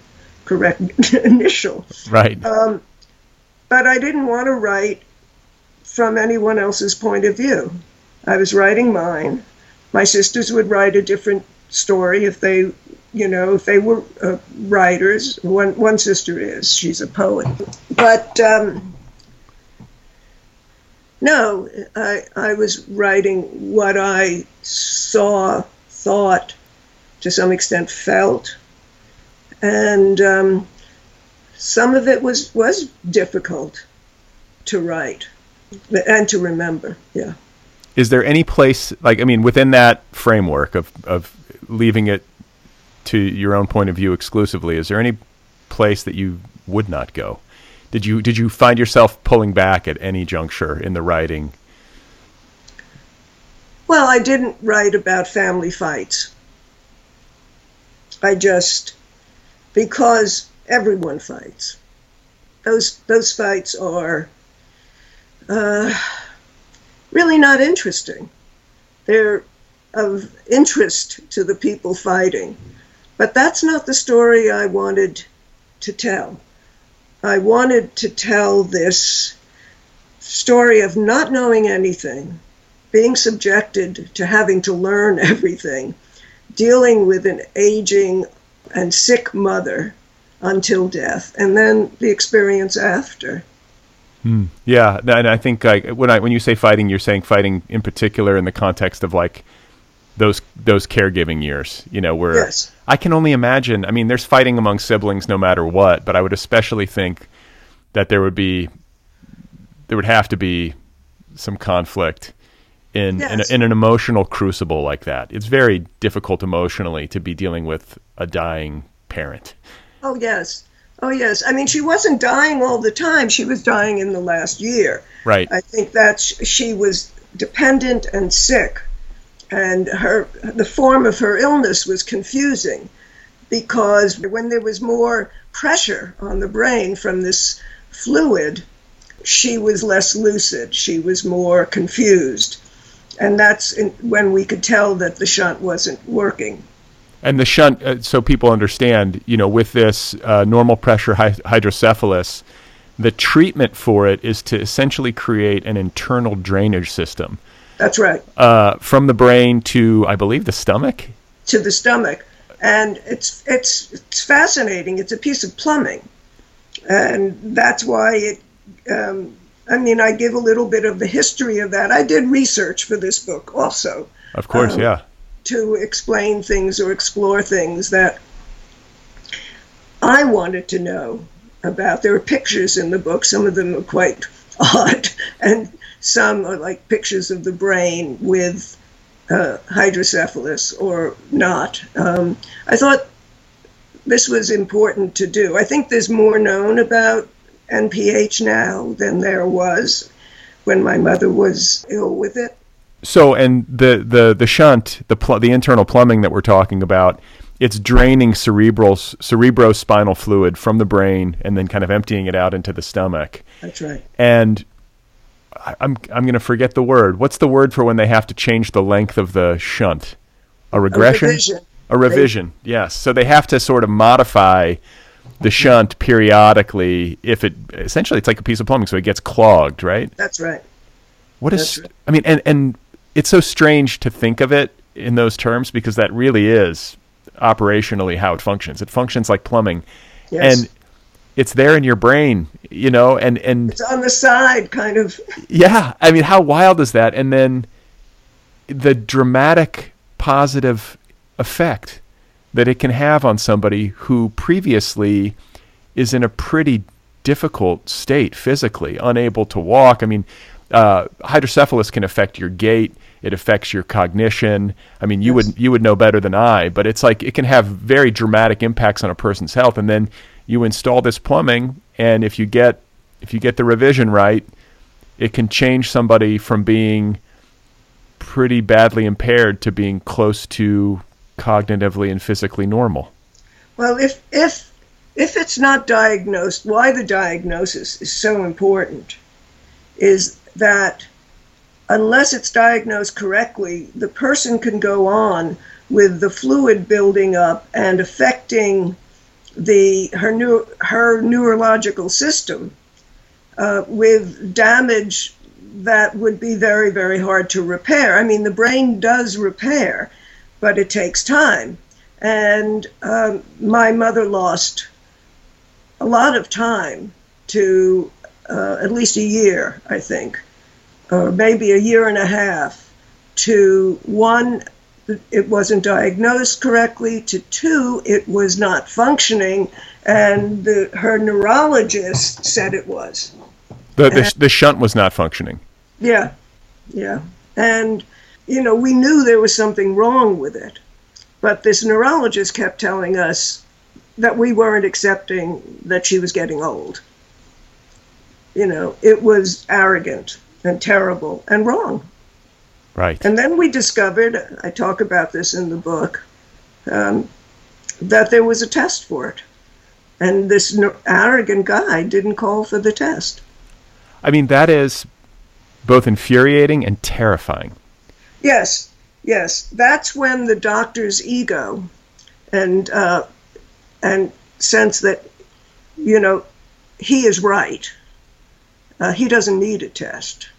correct <laughs> initial. Right. Um, but I didn't want to write from anyone else's point of view. I was writing mine. My sisters would write a different story if they you know, if they were uh, writers, one one sister is, she's a poet. But um, no, I I was writing what I saw, thought, to some extent felt, and um, some of it was was difficult to write and to remember. Yeah. is there any place like I mean within that framework of of leaving it to your own point of view exclusively? Is there any place that you would not go? Did you did you find yourself pulling back at any juncture in the writing? Well, I didn't write about family fights. I just because everyone fights. Those those fights are uh, really not interesting. They're of interest to the people fighting, but that's not the story I wanted to tell. I wanted to tell this story of not knowing anything, being subjected to having to learn <laughs> everything, dealing with an aging and sick mother until death, and then the experience after. Hmm. Yeah, and I think like when I when you say fighting, you're saying fighting in particular in the context of like those those caregiving years. You know, where yes. I can only imagine. I mean, there's fighting among siblings no matter what, but I would especially think that there would be there would have to be some conflict in yes. in, a, in, an emotional crucible like that. It's very difficult emotionally to be dealing with a dying parent. Oh yes. Oh yes. I mean, she wasn't dying all the time. She was dying in the last year. Right. I think that she was dependent and sick and her the form of her illness was confusing because when there was more pressure on the brain from this fluid she was less lucid she was more confused. And that's in, when we could tell that the shunt wasn't working. And the shunt uh, so people understand you know with this uh, normal pressure hy- hydrocephalus the treatment for it is to essentially create an internal drainage system that's right. Uh, from the brain to, I believe, the stomach. To the stomach, and it's it's it's fascinating. It's a piece of plumbing, and that's why it. Um, I mean, I give a little bit of the history of that. I did research for this book also. Of course, um, yeah. To explain things or explore things that I wanted to know about. There are pictures in the book. Some of them are quite <laughs> odd, and some are like pictures of the brain with uh, hydrocephalus or not. Um, I thought this was important to do. I think there's more known about NPH now than there was when my mother was ill with it. So, and the the the shunt, the pl- the internal plumbing that we're talking about, it's draining cerebral cerebrospinal fluid from the brain and then kind of emptying it out into the stomach. That's right. And I'm I'm going to forget the word. What's the word for when they have to change the length of the shunt? A regression. A revision. A revision. Yes. So they have to sort of modify the shunt periodically if it essentially it's like a piece of plumbing so it gets clogged, right? That's right. What is right. I mean and and it's so strange to think of it in those terms because that really is operationally how it functions. It functions like plumbing. Yes. And it's there in your brain, you know, and and it's on the side, kind of. Yeah, I mean, how wild is that? And then the dramatic positive effect that it can have on somebody who previously is in a pretty difficult state physically, unable to walk. I mean, uh, hydrocephalus can affect your gait. It affects your cognition. I mean, you yes. would you would know better than I, but it's like it can have very dramatic impacts on a person's health. And then you install this plumbing, and if you get if you get the revision right, it can change somebody from being pretty badly impaired to being close to cognitively and physically normal. Well, if if if it's not diagnosed, why the diagnosis is so important is that unless it's diagnosed correctly, the person can go on with the fluid building up and affecting the her new her neurological system uh, with damage that would be very very hard to repair. I mean, the brain does repair, but it takes time. And um, my mother lost a lot of time to uh, at least a year, I think, or maybe a year and a half to one it wasn't diagnosed correctly, to two, it was not functioning, and the, her neurologist said it was. The, the, the shunt was not functioning. Yeah, yeah. And, you know, we knew there was something wrong with it. But this neurologist kept telling us that we weren't accepting that she was getting old. You know, it was arrogant and terrible and wrong. Right. And then we discovered, I talk about this in the book, um, that there was a test for it. And this arrogant guy didn't call for the test. I mean, that is both infuriating and terrifying. Yes, yes. That's when the doctor's ego and uh, and sense that you know he is right. Uh, he doesn't need a test.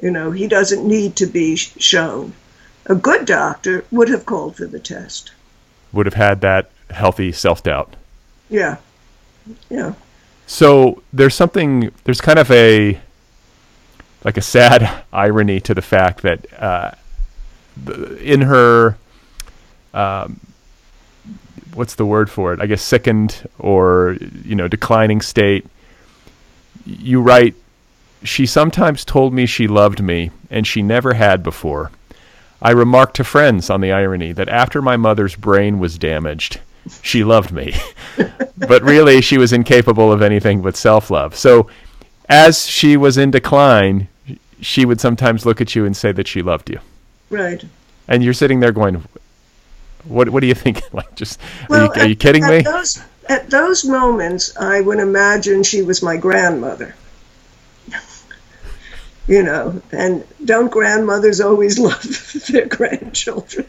You know, he doesn't need to be shown. A good doctor would have called for the test. Would have had that healthy self doubt. Yeah. Yeah. So there's something, there's kind of a, like a sad <laughs> irony to the fact that uh, in her, um, what's the word for it? I guess sickened or, you know, declining state, you write, she sometimes told me she loved me, and she never had before. I remarked to friends on the irony that after my mother's brain was damaged, she loved me. <laughs> but really, she was incapable of anything but self love. So, as she was in decline, she would sometimes look at you and say that she loved you. Right. And you're sitting there going, "What? What do you think? <laughs> like, just well, are you, are you kidding at, me?" Those, at those moments, I would imagine she was my grandmother. You know, and don't grandmothers always <laughs> love their grandchildren?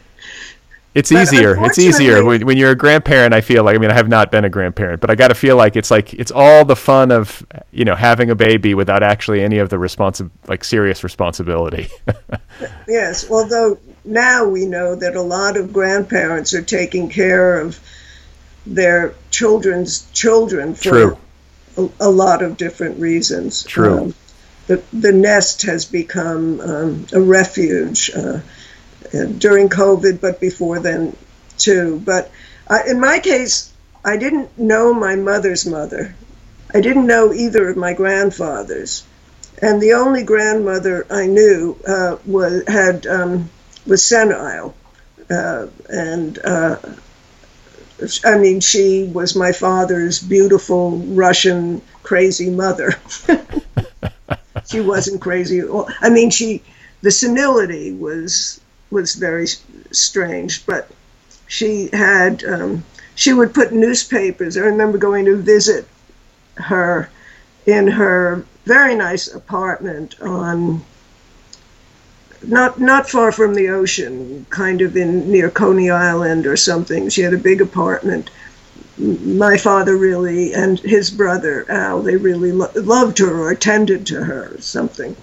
It's easier. It's easier when, when you're a grandparent. I feel like I mean I have not been a grandparent, but I got to feel like it's like it's all the fun of you know having a baby without actually any of the responsi- like serious responsibility. <laughs> yes, although now we know that a lot of grandparents are taking care of their children's children for True. A, a lot of different reasons. True. Um, the, the nest has become um, a refuge. Uh, during COVID, but before then too. But uh, in my case, I didn't know my mother's mother. I didn't know either of my grandfathers, and the only grandmother I knew uh, was had um, was senile, uh, and uh, I mean she was my father's beautiful Russian crazy mother. <laughs> she wasn't crazy. I mean she the senility was was very strange. But she had um, she would put newspapers. I remember going to visit her in her very nice apartment on not not far from the ocean, kind of in near Coney Island or something. She had a big apartment. My father really and his brother Al, they really lo- loved her or attended to her or something.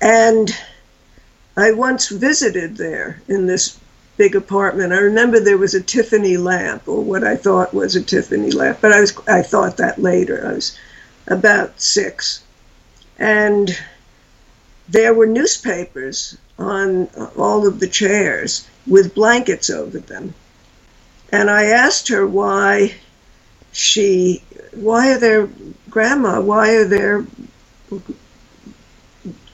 And I once visited there in this big apartment. I remember there was a Tiffany lamp, or what I thought was a Tiffany lamp, but I was I thought that later. I was about six, and there were newspapers on all of the chairs with blankets over them. And I asked her why she, why are there, Grandma, why are there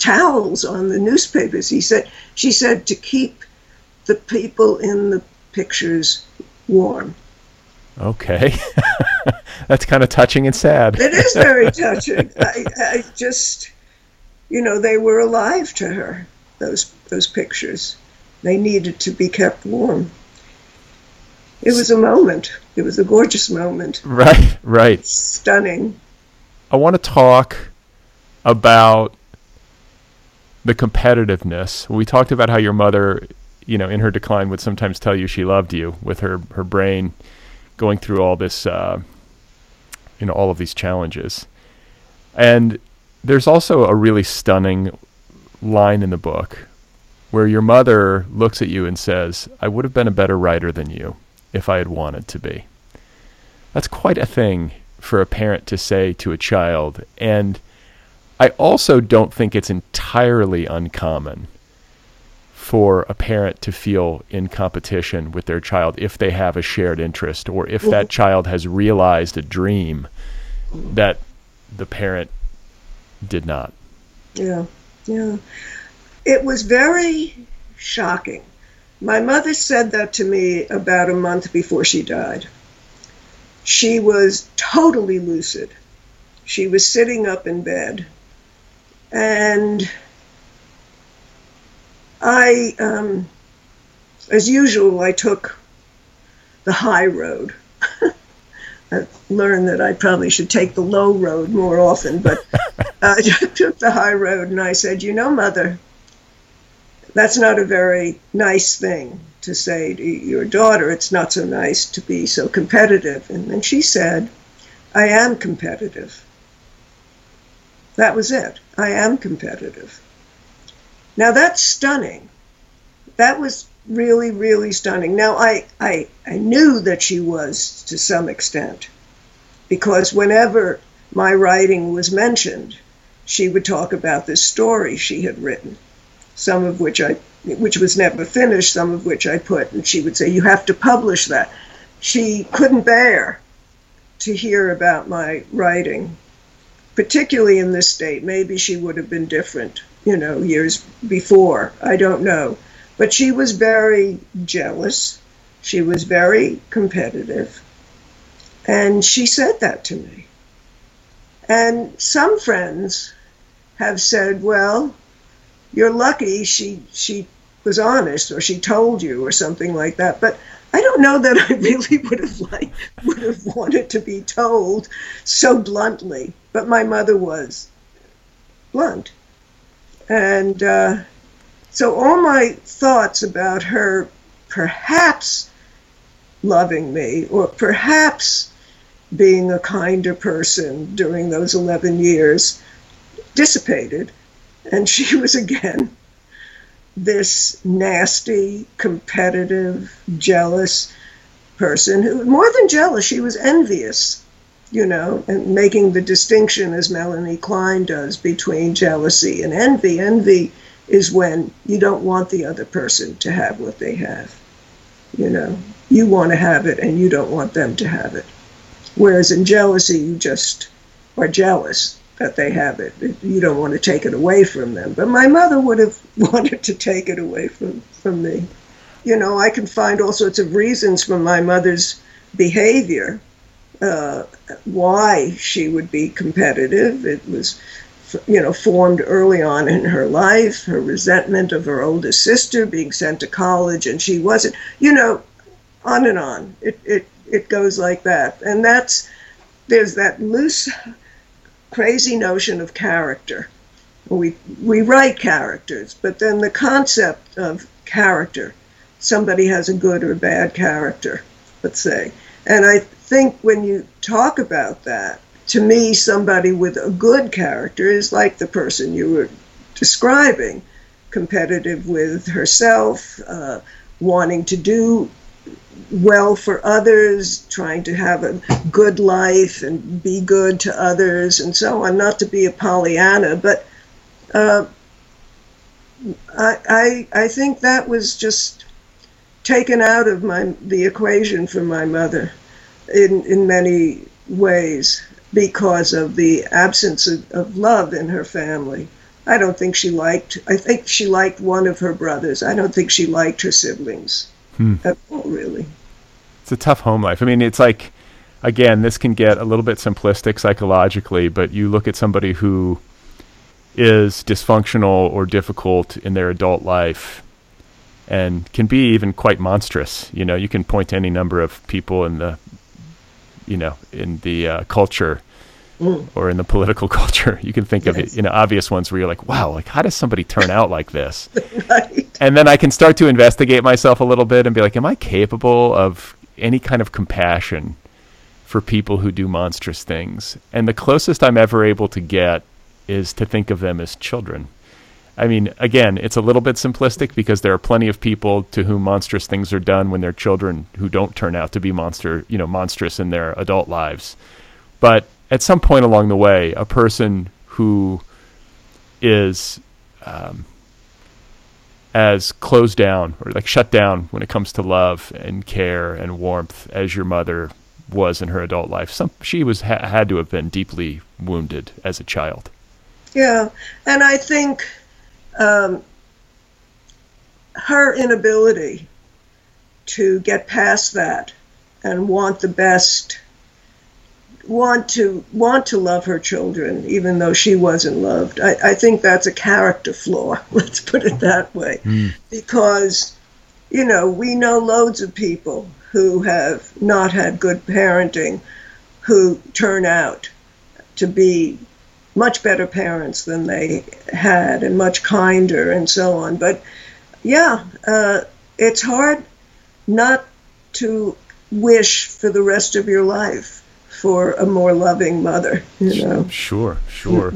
towels on the newspapers. He said, she said to keep the people in the pictures warm. Okay, <laughs> that's kind of touching and sad. It is very <laughs> touching. I, I just, you know, they were alive to her. Those those pictures, they needed to be kept warm. It was a moment. It was a gorgeous moment. Right, right. Stunning. I want to talk about the competitiveness. We talked about how your mother, you know, in her decline would sometimes tell you she loved you with her her brain going through all this, uh, you know, all of these challenges. And there's also a really stunning line in the book where your mother looks at you and says, "I would have been a better writer than you if I had wanted to be." That's quite a thing for a parent to say to a child and I also don't think it's entirely uncommon for a parent to feel in competition with their child if they have a shared interest or if that mm-hmm. child has realized a dream that the parent did not. Yeah, yeah. it was very shocking. My mother said that to me about a month before she died. She was totally lucid. She was sitting up in bed. And I, um, as usual, I took the high road. <laughs> I learned that I probably should take the low road more often, but <laughs> I took the high road and I said, You know, Mother, that's not a very nice thing to say to your daughter. It's not so nice to be so competitive. And then she said, I am competitive. That was it. I am competitive. Now that's stunning. That was really, really stunning. Now I, I, I knew that she was to some extent because whenever my writing was mentioned, she would talk about this story she had written some of which I, which was never finished, some of which I put, and she would say, "You have to publish that." She couldn't bear to hear about my writing, particularly in this state. Maybe she would have been different, you know, years before. I don't know, but she was very jealous. She was very competitive, and she said that to me. And some friends have said, well, you're lucky she she was honest or she told you or something like that. But I don't know that I really would have like would have wanted to be told so bluntly. But my mother was blunt, and uh, so all my thoughts about her perhaps loving me or perhaps being a kinder person during those 11 years dissipated and she <laughs> was again this nasty, competitive, jealous person who, more than jealous, she was envious, you know, and making the distinction, as Melanie Klein does, between jealousy and envy. Envy is when you don't want the other person to have what they have. You know, you want to have it and you don't want them to have it. Whereas in jealousy, you just are jealous that they have it. You don't want to take it away from them. But my mother would have <laughs> wanted to take it away from, from me. You know, I can find all sorts of reasons for my mother's behavior, uh, why she would be competitive. It was, you know, formed early on in her life, her resentment of her older sister being sent to college and she wasn't, you know, on and on. It, it, it goes like that. And that's, there's that loose crazy notion of character. We, we write characters, but then the concept of character, somebody has a good or bad character, let's say. And I think when you talk about that, to me, somebody with a good character is like the person you were describing competitive with herself, uh, wanting to do well for others, trying to have a good life and be good to others and so on. Not to be a Pollyanna, but uh, I, I, I think that was just taken out of my the equation for my mother in in many ways because of the absence of, of love in her family. I don't think she liked. I think she liked one of her brothers. I don't think she liked her siblings hmm. at all, really it's a tough home life. I mean, it's like again, this can get a little bit simplistic psychologically, but you look at somebody who is dysfunctional or difficult in their adult life and can be even quite monstrous. You know, you can point to any number of people in the, you know, in the uh, culture mm. or in the political <laughs> culture. You can think yes. of, it, you know, obvious ones where you're like, wow, like how does somebody turn out like this? <laughs> right. And then I can start to investigate myself a little bit and be like, am I capable of any kind of compassion for people who do monstrous things. And the closest I'm ever able to get is to think of them as children. I mean, again, it's a little bit simplistic because there are plenty of people to whom monstrous things are done when they're children who don't turn out to be monster, you know, monstrous in their adult lives. But at some point along the way, a person who is um, as closed down or like shut down when it comes to love and care and warmth as your mother was in her adult life. Some she was ha- had to have been deeply wounded as a child. Yeah, and I think um, her inability to get past that and want the best want to want to love her children even though she wasn't loved. I, I think that's a character flaw <laughs> let's put it that way. Mm. because you know we know loads of people who have not had good parenting who turn out to be much better parents than they had and much kinder and so on. But yeah uh, it's hard not to wish for the rest of your life for a more loving mother you know Sure, sure.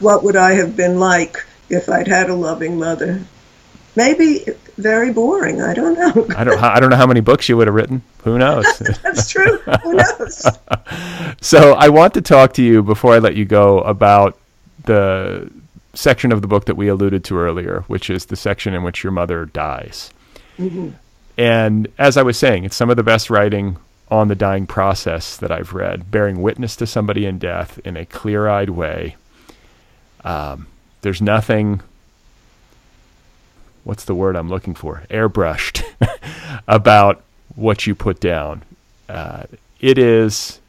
what would i have been like if i'd had a loving mother maybe very boring i don't know <laughs> I don't I don't know how many books you would have written. Who knows? <laughs> that's true who knows <laughs> so I want to talk to you before I let you go about the section of the book that we alluded to earlier, which is the section in which your mother dies. Mm-hmm. And as I was saying, it's some of the best writing on the dying process that I've read, bearing witness to somebody in death in a clear-eyed way. Um, there's nothing. What's the word I'm looking for? Airbrushed <laughs> about what you put down. Uh, it is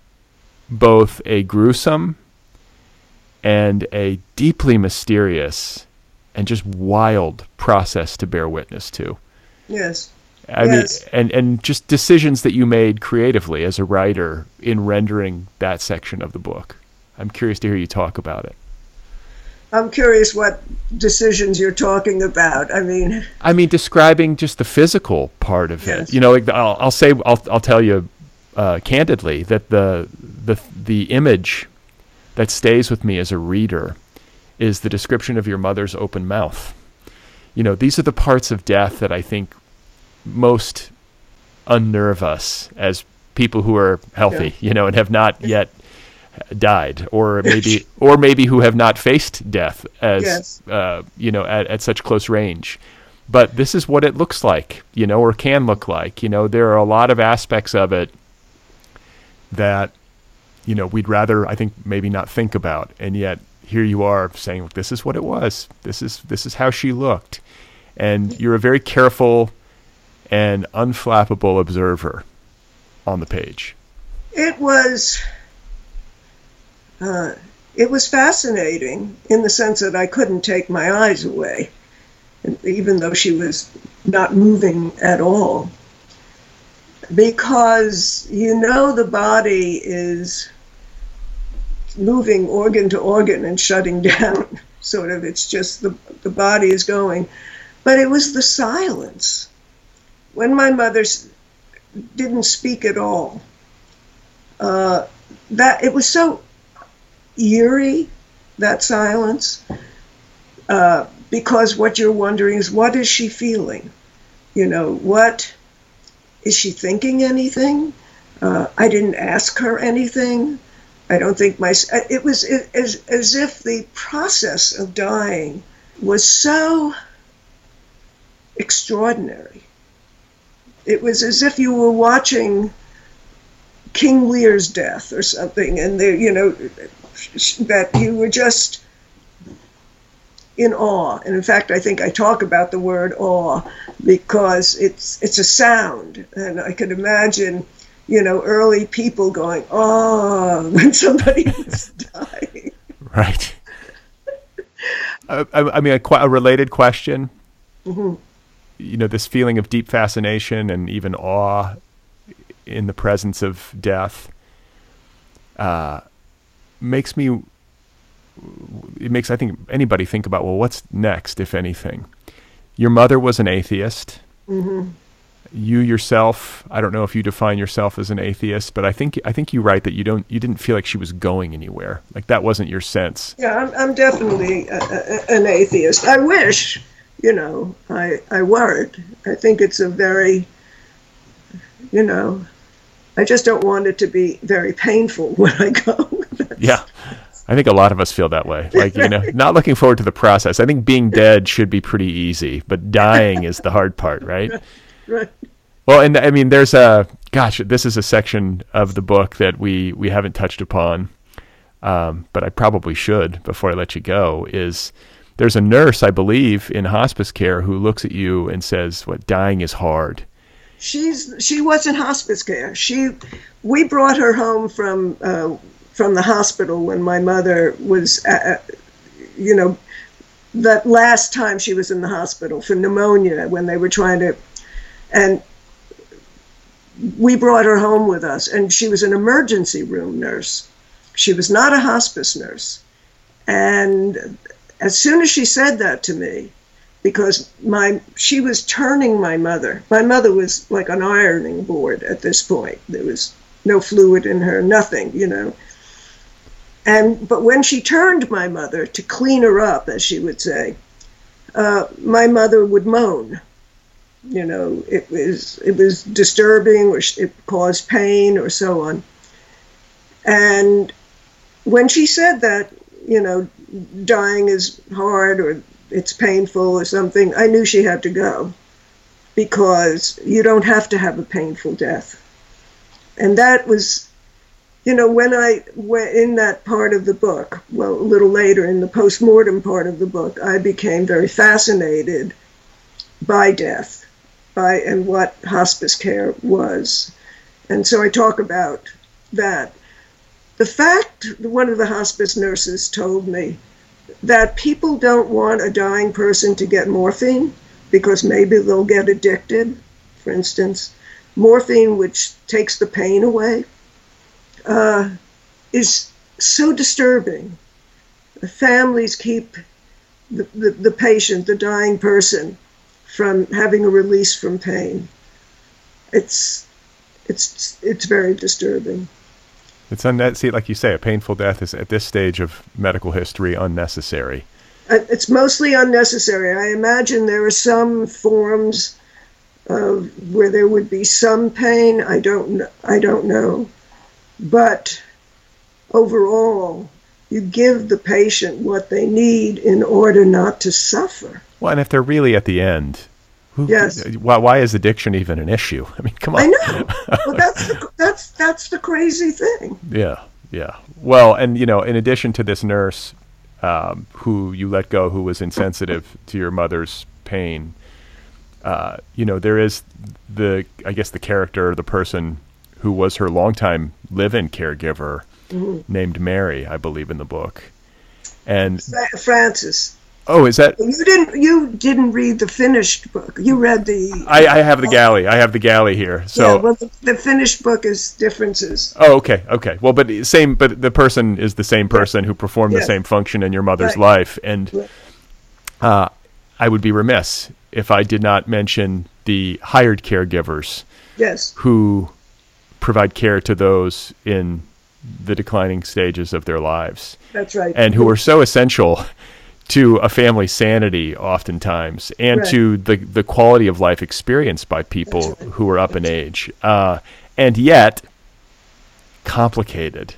both a gruesome and a deeply mysterious and just wild process to bear witness to. yes I Yes. mean, and and just decisions that you made creatively as a writer in rendering that section of the book. I'm curious to hear you talk about it. i'm curious what decisions you're talking about i mean I mean, describing just the physical part of Yes. it. You know, like I'll, I'll say, I'll, I'll tell you uh, candidly that the the the image that stays with me as a reader is the description of your mother's open mouth. You know, these are the parts of death that I think most unnerve us as people who are healthy, you know, and have not yet died, or maybe, or maybe who have not faced death as, Yes. uh, you know, at, at such close range. But this is what it looks like, you know, or can look like. You know, there are a lot of aspects of it that, you know, we'd rather, I think, maybe not think about, and yet here you are saying, "This is what it was. This is this is how she looked," and you're a very careful and unflappable observer on the page. it was uh, it was fascinating in the sense that I couldn't take my eyes away, even though she was not moving at all, because you know the body is moving organ to organ and shutting <laughs> down. Sort of, it's just the the body is going, but it was the silence when my mother didn't speak at all uh, that it was so eerie that silence uh, because what you're wondering is what is she feeling? You know what is she thinking anything? Uh, i didn't ask her anything. I don't think my it was as, as if the process of dying was so extraordinary it was as if you were watching King Lear's death or something, and there, you know, that you were just in awe. And in fact, I think I talk about the word awe because it's it's a sound, and I could imagine, you know, early people going oh <laughs> when somebody was dying. Right. I, I mean, a, qu- a related question. Mm-hmm. You know, this feeling of deep fascination and even awe in the presence of death uh, makes me. It makes I think anybody think about well, what's next, if anything. Your mother was an atheist. You yourself, I don't know if you define yourself as an atheist, but I think I think you write that you don't you didn't feel like she was going anywhere. Like that wasn't your sense. Yeah, I'm, I'm definitely a, a, an atheist. I wish, you know, I I weren't. I think it's a very, you know, I just don't want it to be very painful <laughs> when I go. Yeah. I think a lot of us feel that way. Like, you know, <laughs> not looking forward to the process. I think being dead should be pretty easy, but dying is the hard part, right? <laughs> right. Well, and I mean, there's a gosh, this is a section of the book that we we haven't touched upon, um, but I probably should before I let you go. Is there's a nurse, I believe, in hospice care who looks at you and says, "What dying is hard." She's she was in hospice care. She we brought her home from uh, from the hospital when my mother was, uh, uh, you know, that last time she was in the hospital for pneumonia when they were trying to, and we brought her home with us, and she was an emergency room nurse. She was not a hospice nurse, and as soon as she said that to me, because my she was turning my mother. My mother was like an ironing board at this point. There was no fluid in her, nothing, you know. And but when she turned my mother to clean her up, as she would say, uh, my mother would moan. You know, it was it was disturbing, or it caused pain, or so on. And when she said that, you know, dying is hard or it's painful or something, I knew she had to go because you don't have to have a painful death. And that was, you know, when I went in that part of the book, well, a little later in the post-mortem part of the book, I became very fascinated by death, by and what hospice care was. And so I talk about that. The fact, that one of the hospice nurses told me that people don't want a dying person to get morphine because maybe they'll get addicted, for instance. Morphine, which takes the pain away, uh, is so disturbing. The families keep the, the, the patient, the dying person, from having a release from pain. It's, it's, it's very disturbing. It's unne- see, like you say, a painful death is at this stage of medical history unnecessary. Uh, it's mostly unnecessary. I imagine there are some forms of where there would be some pain. I don't. I don't know, but overall, you give the patient what they need in order not to suffer. Well, and if they're really at the end, who, yes. Why, why is addiction even an issue? <laughs> I mean, come on. I know. <laughs> well, that's the, that's that's the crazy thing. Yeah, yeah. Well, and you know, in addition to this nurse um, who you let go, who was insensitive to your mother's pain, uh, you know, there is the I guess the character, the person who was her longtime live-in caregiver, mm-hmm. named Mary, I believe in the book, and Frances. Oh, is that you didn't you didn't read the finished book? You read the. I, I have the galley. I have the galley here. So yeah, well, the, the, finished book is differences. Oh, okay, okay. Well, but same, but the person is the same person who performed the same function in your mother's right. life, and uh, I would be remiss if I did not mention the hired caregivers. Yes. Who provide care to those in the declining stages of their lives. That's right. And who are so essential to a family's sanity oftentimes and right. to the, the quality of life experienced by people right. who are up in age. Uh, and yet complicated.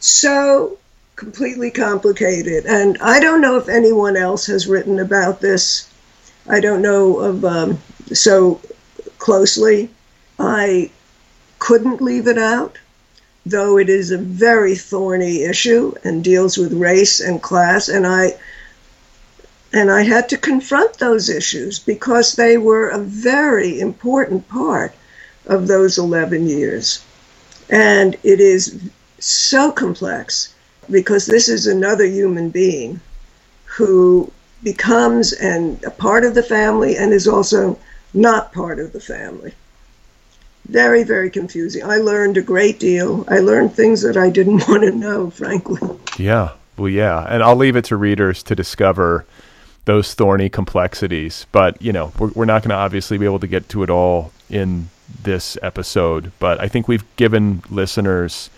So completely complicated. And i don't know if anyone else has written about this. I don't know of um, so closely. I couldn't leave it out though it is a very thorny issue and deals with race and class. And i and I had to confront those issues because they were a very important part of those 11 years. And it is so complex because this is another human being who becomes and a part of the family and is also not part of the family. Very, very confusing. I learned a great deal. I learned things that I didn't <laughs> want to know, frankly. Yeah. Well, yeah. And I'll leave it to readers to discover those thorny complexities. But you know, we're, we're not going to obviously be able to get to it all in this episode. But I think we've given listeners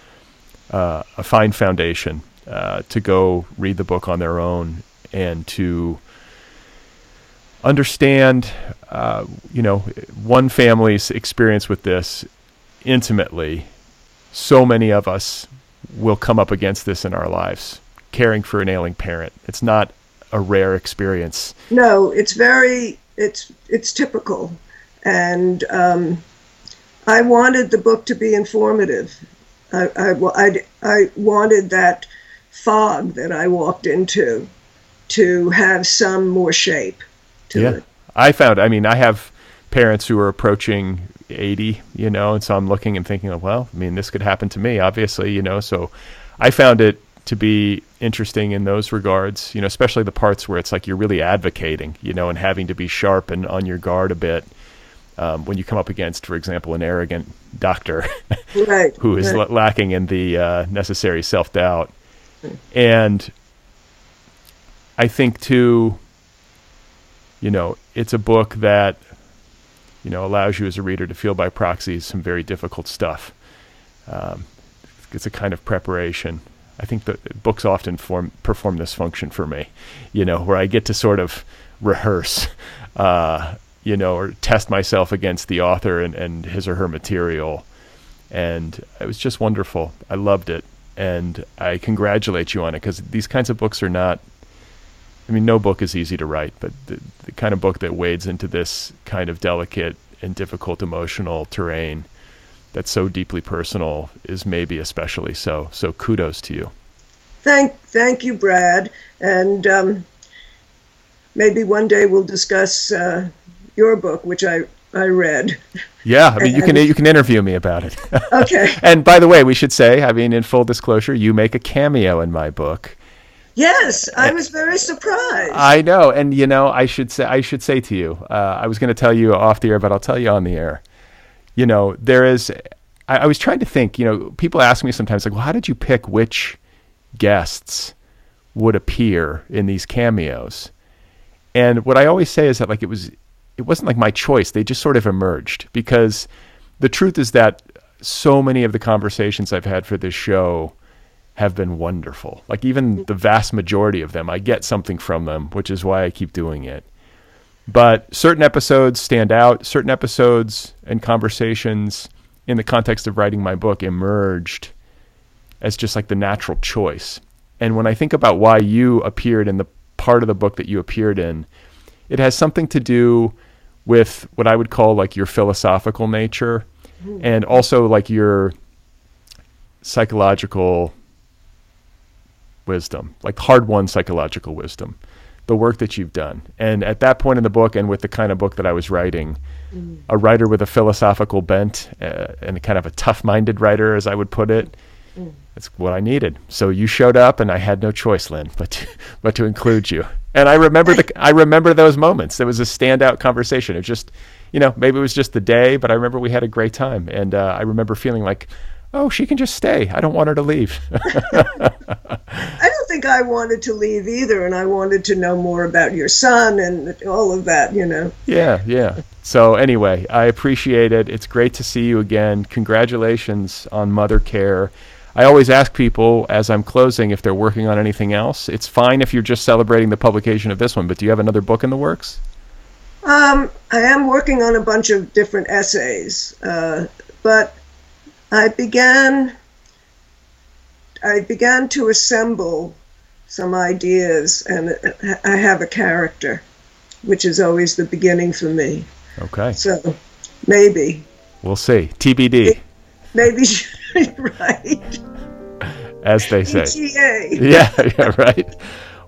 uh, a fine foundation uh, to go read the book on their own and to understand, uh, you know, one family's experience with this intimately. So many of us will come up against this in our lives, caring for an ailing parent. It's not a rare experience. No, it's very it's it's typical, and um, I wanted the book to be informative. I, I, I, I wanted that fog that I walked into to have some more shape to yeah. it. I found, I mean, I have parents who are approaching 80, you know, and so I'm looking and thinking, well, I mean, this could happen to me, obviously, you know, so I found it to be interesting in those regards, you know, especially the parts where it's like you're really advocating, you know, and having to be sharp and on your guard a bit um, when you come up against, for example, an arrogant doctor <laughs> right, who is right. l- lacking in the uh, necessary self doubt. And I think, too, you know, it's a book that, you know, allows you as a reader to feel by proxy some very difficult stuff. Um, it's a kind of preparation. I think books often form, perform this function for me, you know, where I get to sort of rehearse, uh, you know, or test myself against the author and, and his or her material. And it was just wonderful. I loved it. And I congratulate you on it because these kinds of books are not, I mean, no book is easy to write, but the, the kind of book that wades into this kind of delicate and difficult emotional terrain that's so deeply personal is maybe especially so. So kudos to you. Thank, thank you, Brad. And um, maybe one day we'll discuss uh, your book, which I, I read. Yeah, I mean, you can you can interview me about it. <laughs> Okay. and by the way, we should say, I mean, in full disclosure, you make a cameo in my book. Yes, I was very surprised. I know, and you know, I should say, I should say to you, uh, I was going to tell you off the air, but I'll tell you on the air. You know, there is. I, I was trying to think. You know, people ask me sometimes, like, "Well, how did you pick which guests would appear in these cameos?" And what I always say is that, like, it was, it wasn't like my choice. They just sort of emerged because the truth is that so many of the conversations I've had for this show have been wonderful. Like even mm-hmm. the vast majority of them, I get something from them, which is why I keep doing it. But certain episodes stand out. Certain episodes and conversations in the context of writing my book emerged as just like the natural choice. And when I think about why you appeared in the part of the book that you appeared in, it has something to do with what I would call like your philosophical nature and also like your psychological wisdom, like hard won psychological wisdom, the work that you've done. And at that point in the book, and with the kind of book that I was writing, a writer with a philosophical bent uh, and a kind of a tough minded writer, as I would put it, that's what I needed. So you showed up, and I had no choice, Lynne, <laughs> but to, but to include you. And I remember the I remember those moments. There was a standout conversation. It just, you know, maybe it was just the day, but I remember we had a great time, and uh, I remember feeling like, oh, she can just stay. I don't want her to leave. <laughs> I think I wanted to leave either, and I wanted to know more about your son and all of that, you know. Yeah, yeah. So anyway, I appreciate it. It's great to see you again. Congratulations on Mother Care. I always ask people as I'm closing if they're working on anything else. It's fine if you're just celebrating the publication of this one, but do you have another book in the works? Um, I am working on a bunch of different essays, uh, but I began I began to assemble some ideas, and I have a character, which is always the beginning for me. Okay. So maybe, We'll see. TBD, maybe <laughs> right. as they say. ETA. yeah, <laughs> yeah, right.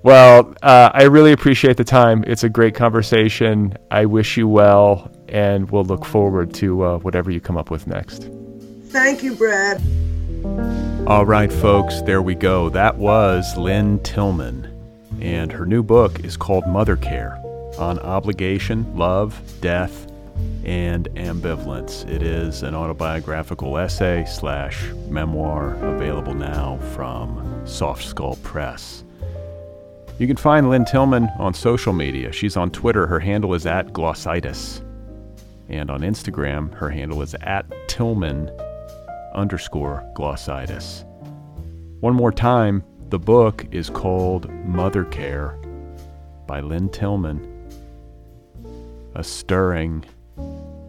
Well, uh, I really appreciate the time. It's a great conversation. I wish you well, and we'll look forward to uh, whatever you come up with next. Thank you, Brad. All right, folks, there we go. That was Lynne Tillman, and her new book is called Mother Care on obligation, love, death, and ambivalence. It is an autobiographical essay slash memoir available now from Soft Skull Press. You can find Lynne Tillman on social media. She's on Twitter. Her handle is at glossitis. And on Instagram, her handle is at Tillman underscore glossitis. One more time, the book is called Mother Care by Lynne Tillman. A stirring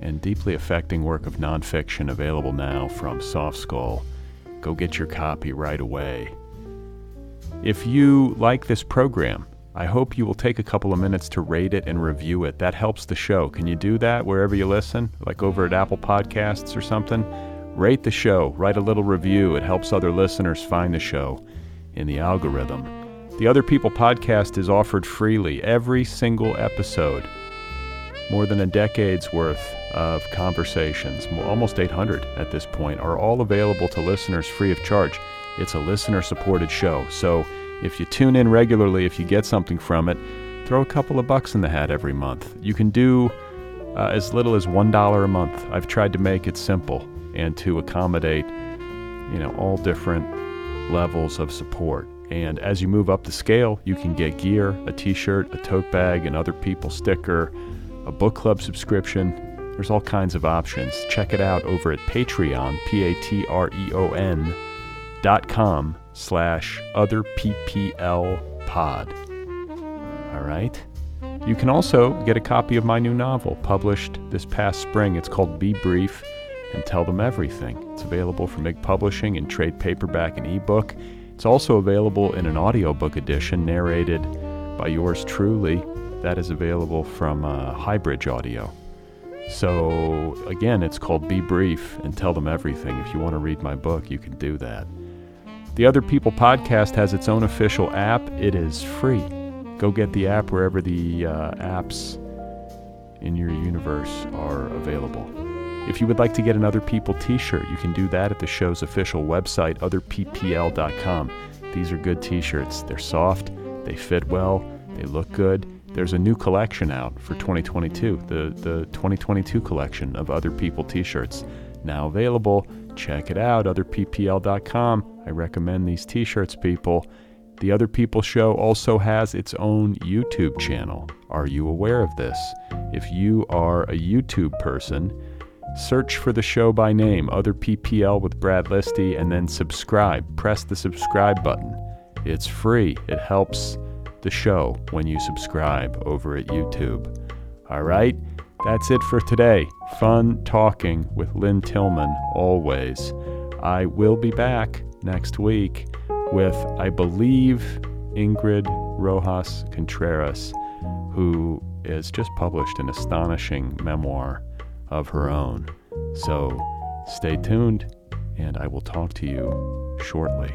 and deeply affecting work of nonfiction available now from Soft Skull. Go get your copy right away. If you like this program, I hope you will take a couple of minutes to rate it and review it. That helps the show. Can you do that wherever you listen? Like over at Apple Podcasts or something? Rate the show, write a little review. It helps other listeners find the show in the algorithm. The Other People podcast is offered freely every single episode. More than a decade's worth of conversations, almost 800 at this point, are all available to listeners free of charge. It's a listener supported show. So if you tune in regularly, if you get something from it, throw a couple of bucks in the hat every month. You can do uh, as little as $1 a month. I've tried to make it simple and to accommodate, you know, all different levels of support. And as you move up the scale, you can get gear, a t-shirt, a tote bag, and other people sticker, a book club subscription. There's all kinds of options. Check it out over at Patreon, P-A-T-R-E-O-N dot com slash other PPL pod. All right. You can also get a copy of my new novel published this past spring. It's called Be Brief and Tell Them Everything. It's available from Ig Publishing in trade paperback and ebook. It's also available in an audiobook edition narrated by yours truly. That is available from uh, Highbridge Audio. So, again, it's called Be Brief and Tell Them Everything. If you want to read my book, you can do that. The Other People podcast has its own official app. It is free. Go get the app wherever the uh, apps in your universe are available. If you would like to get an Other People t shirt, you can do that at the show's official website, otherppl.com. These are good t shirts. They're soft, they fit well, they look good. There's a new collection out for 2022, the, the 2022 collection of Other People t shirts. Now available. Check it out, otherppl.com. I recommend these t shirts, people. The Other People Show also has its own YouTube channel. Are you aware of this? If you are a YouTube person, search for the show by name, Other PPL with Brad Listi, and then subscribe. Press the subscribe button. It's free. It helps the show when you subscribe over at YouTube. All right? That's it for today. Fun talking with Lynne Tillman, always. I will be back next week with, I believe, Ingrid Rojas Contreras, who has just published an astonishing memoir of her own. So stay tuned, and I will talk to you shortly.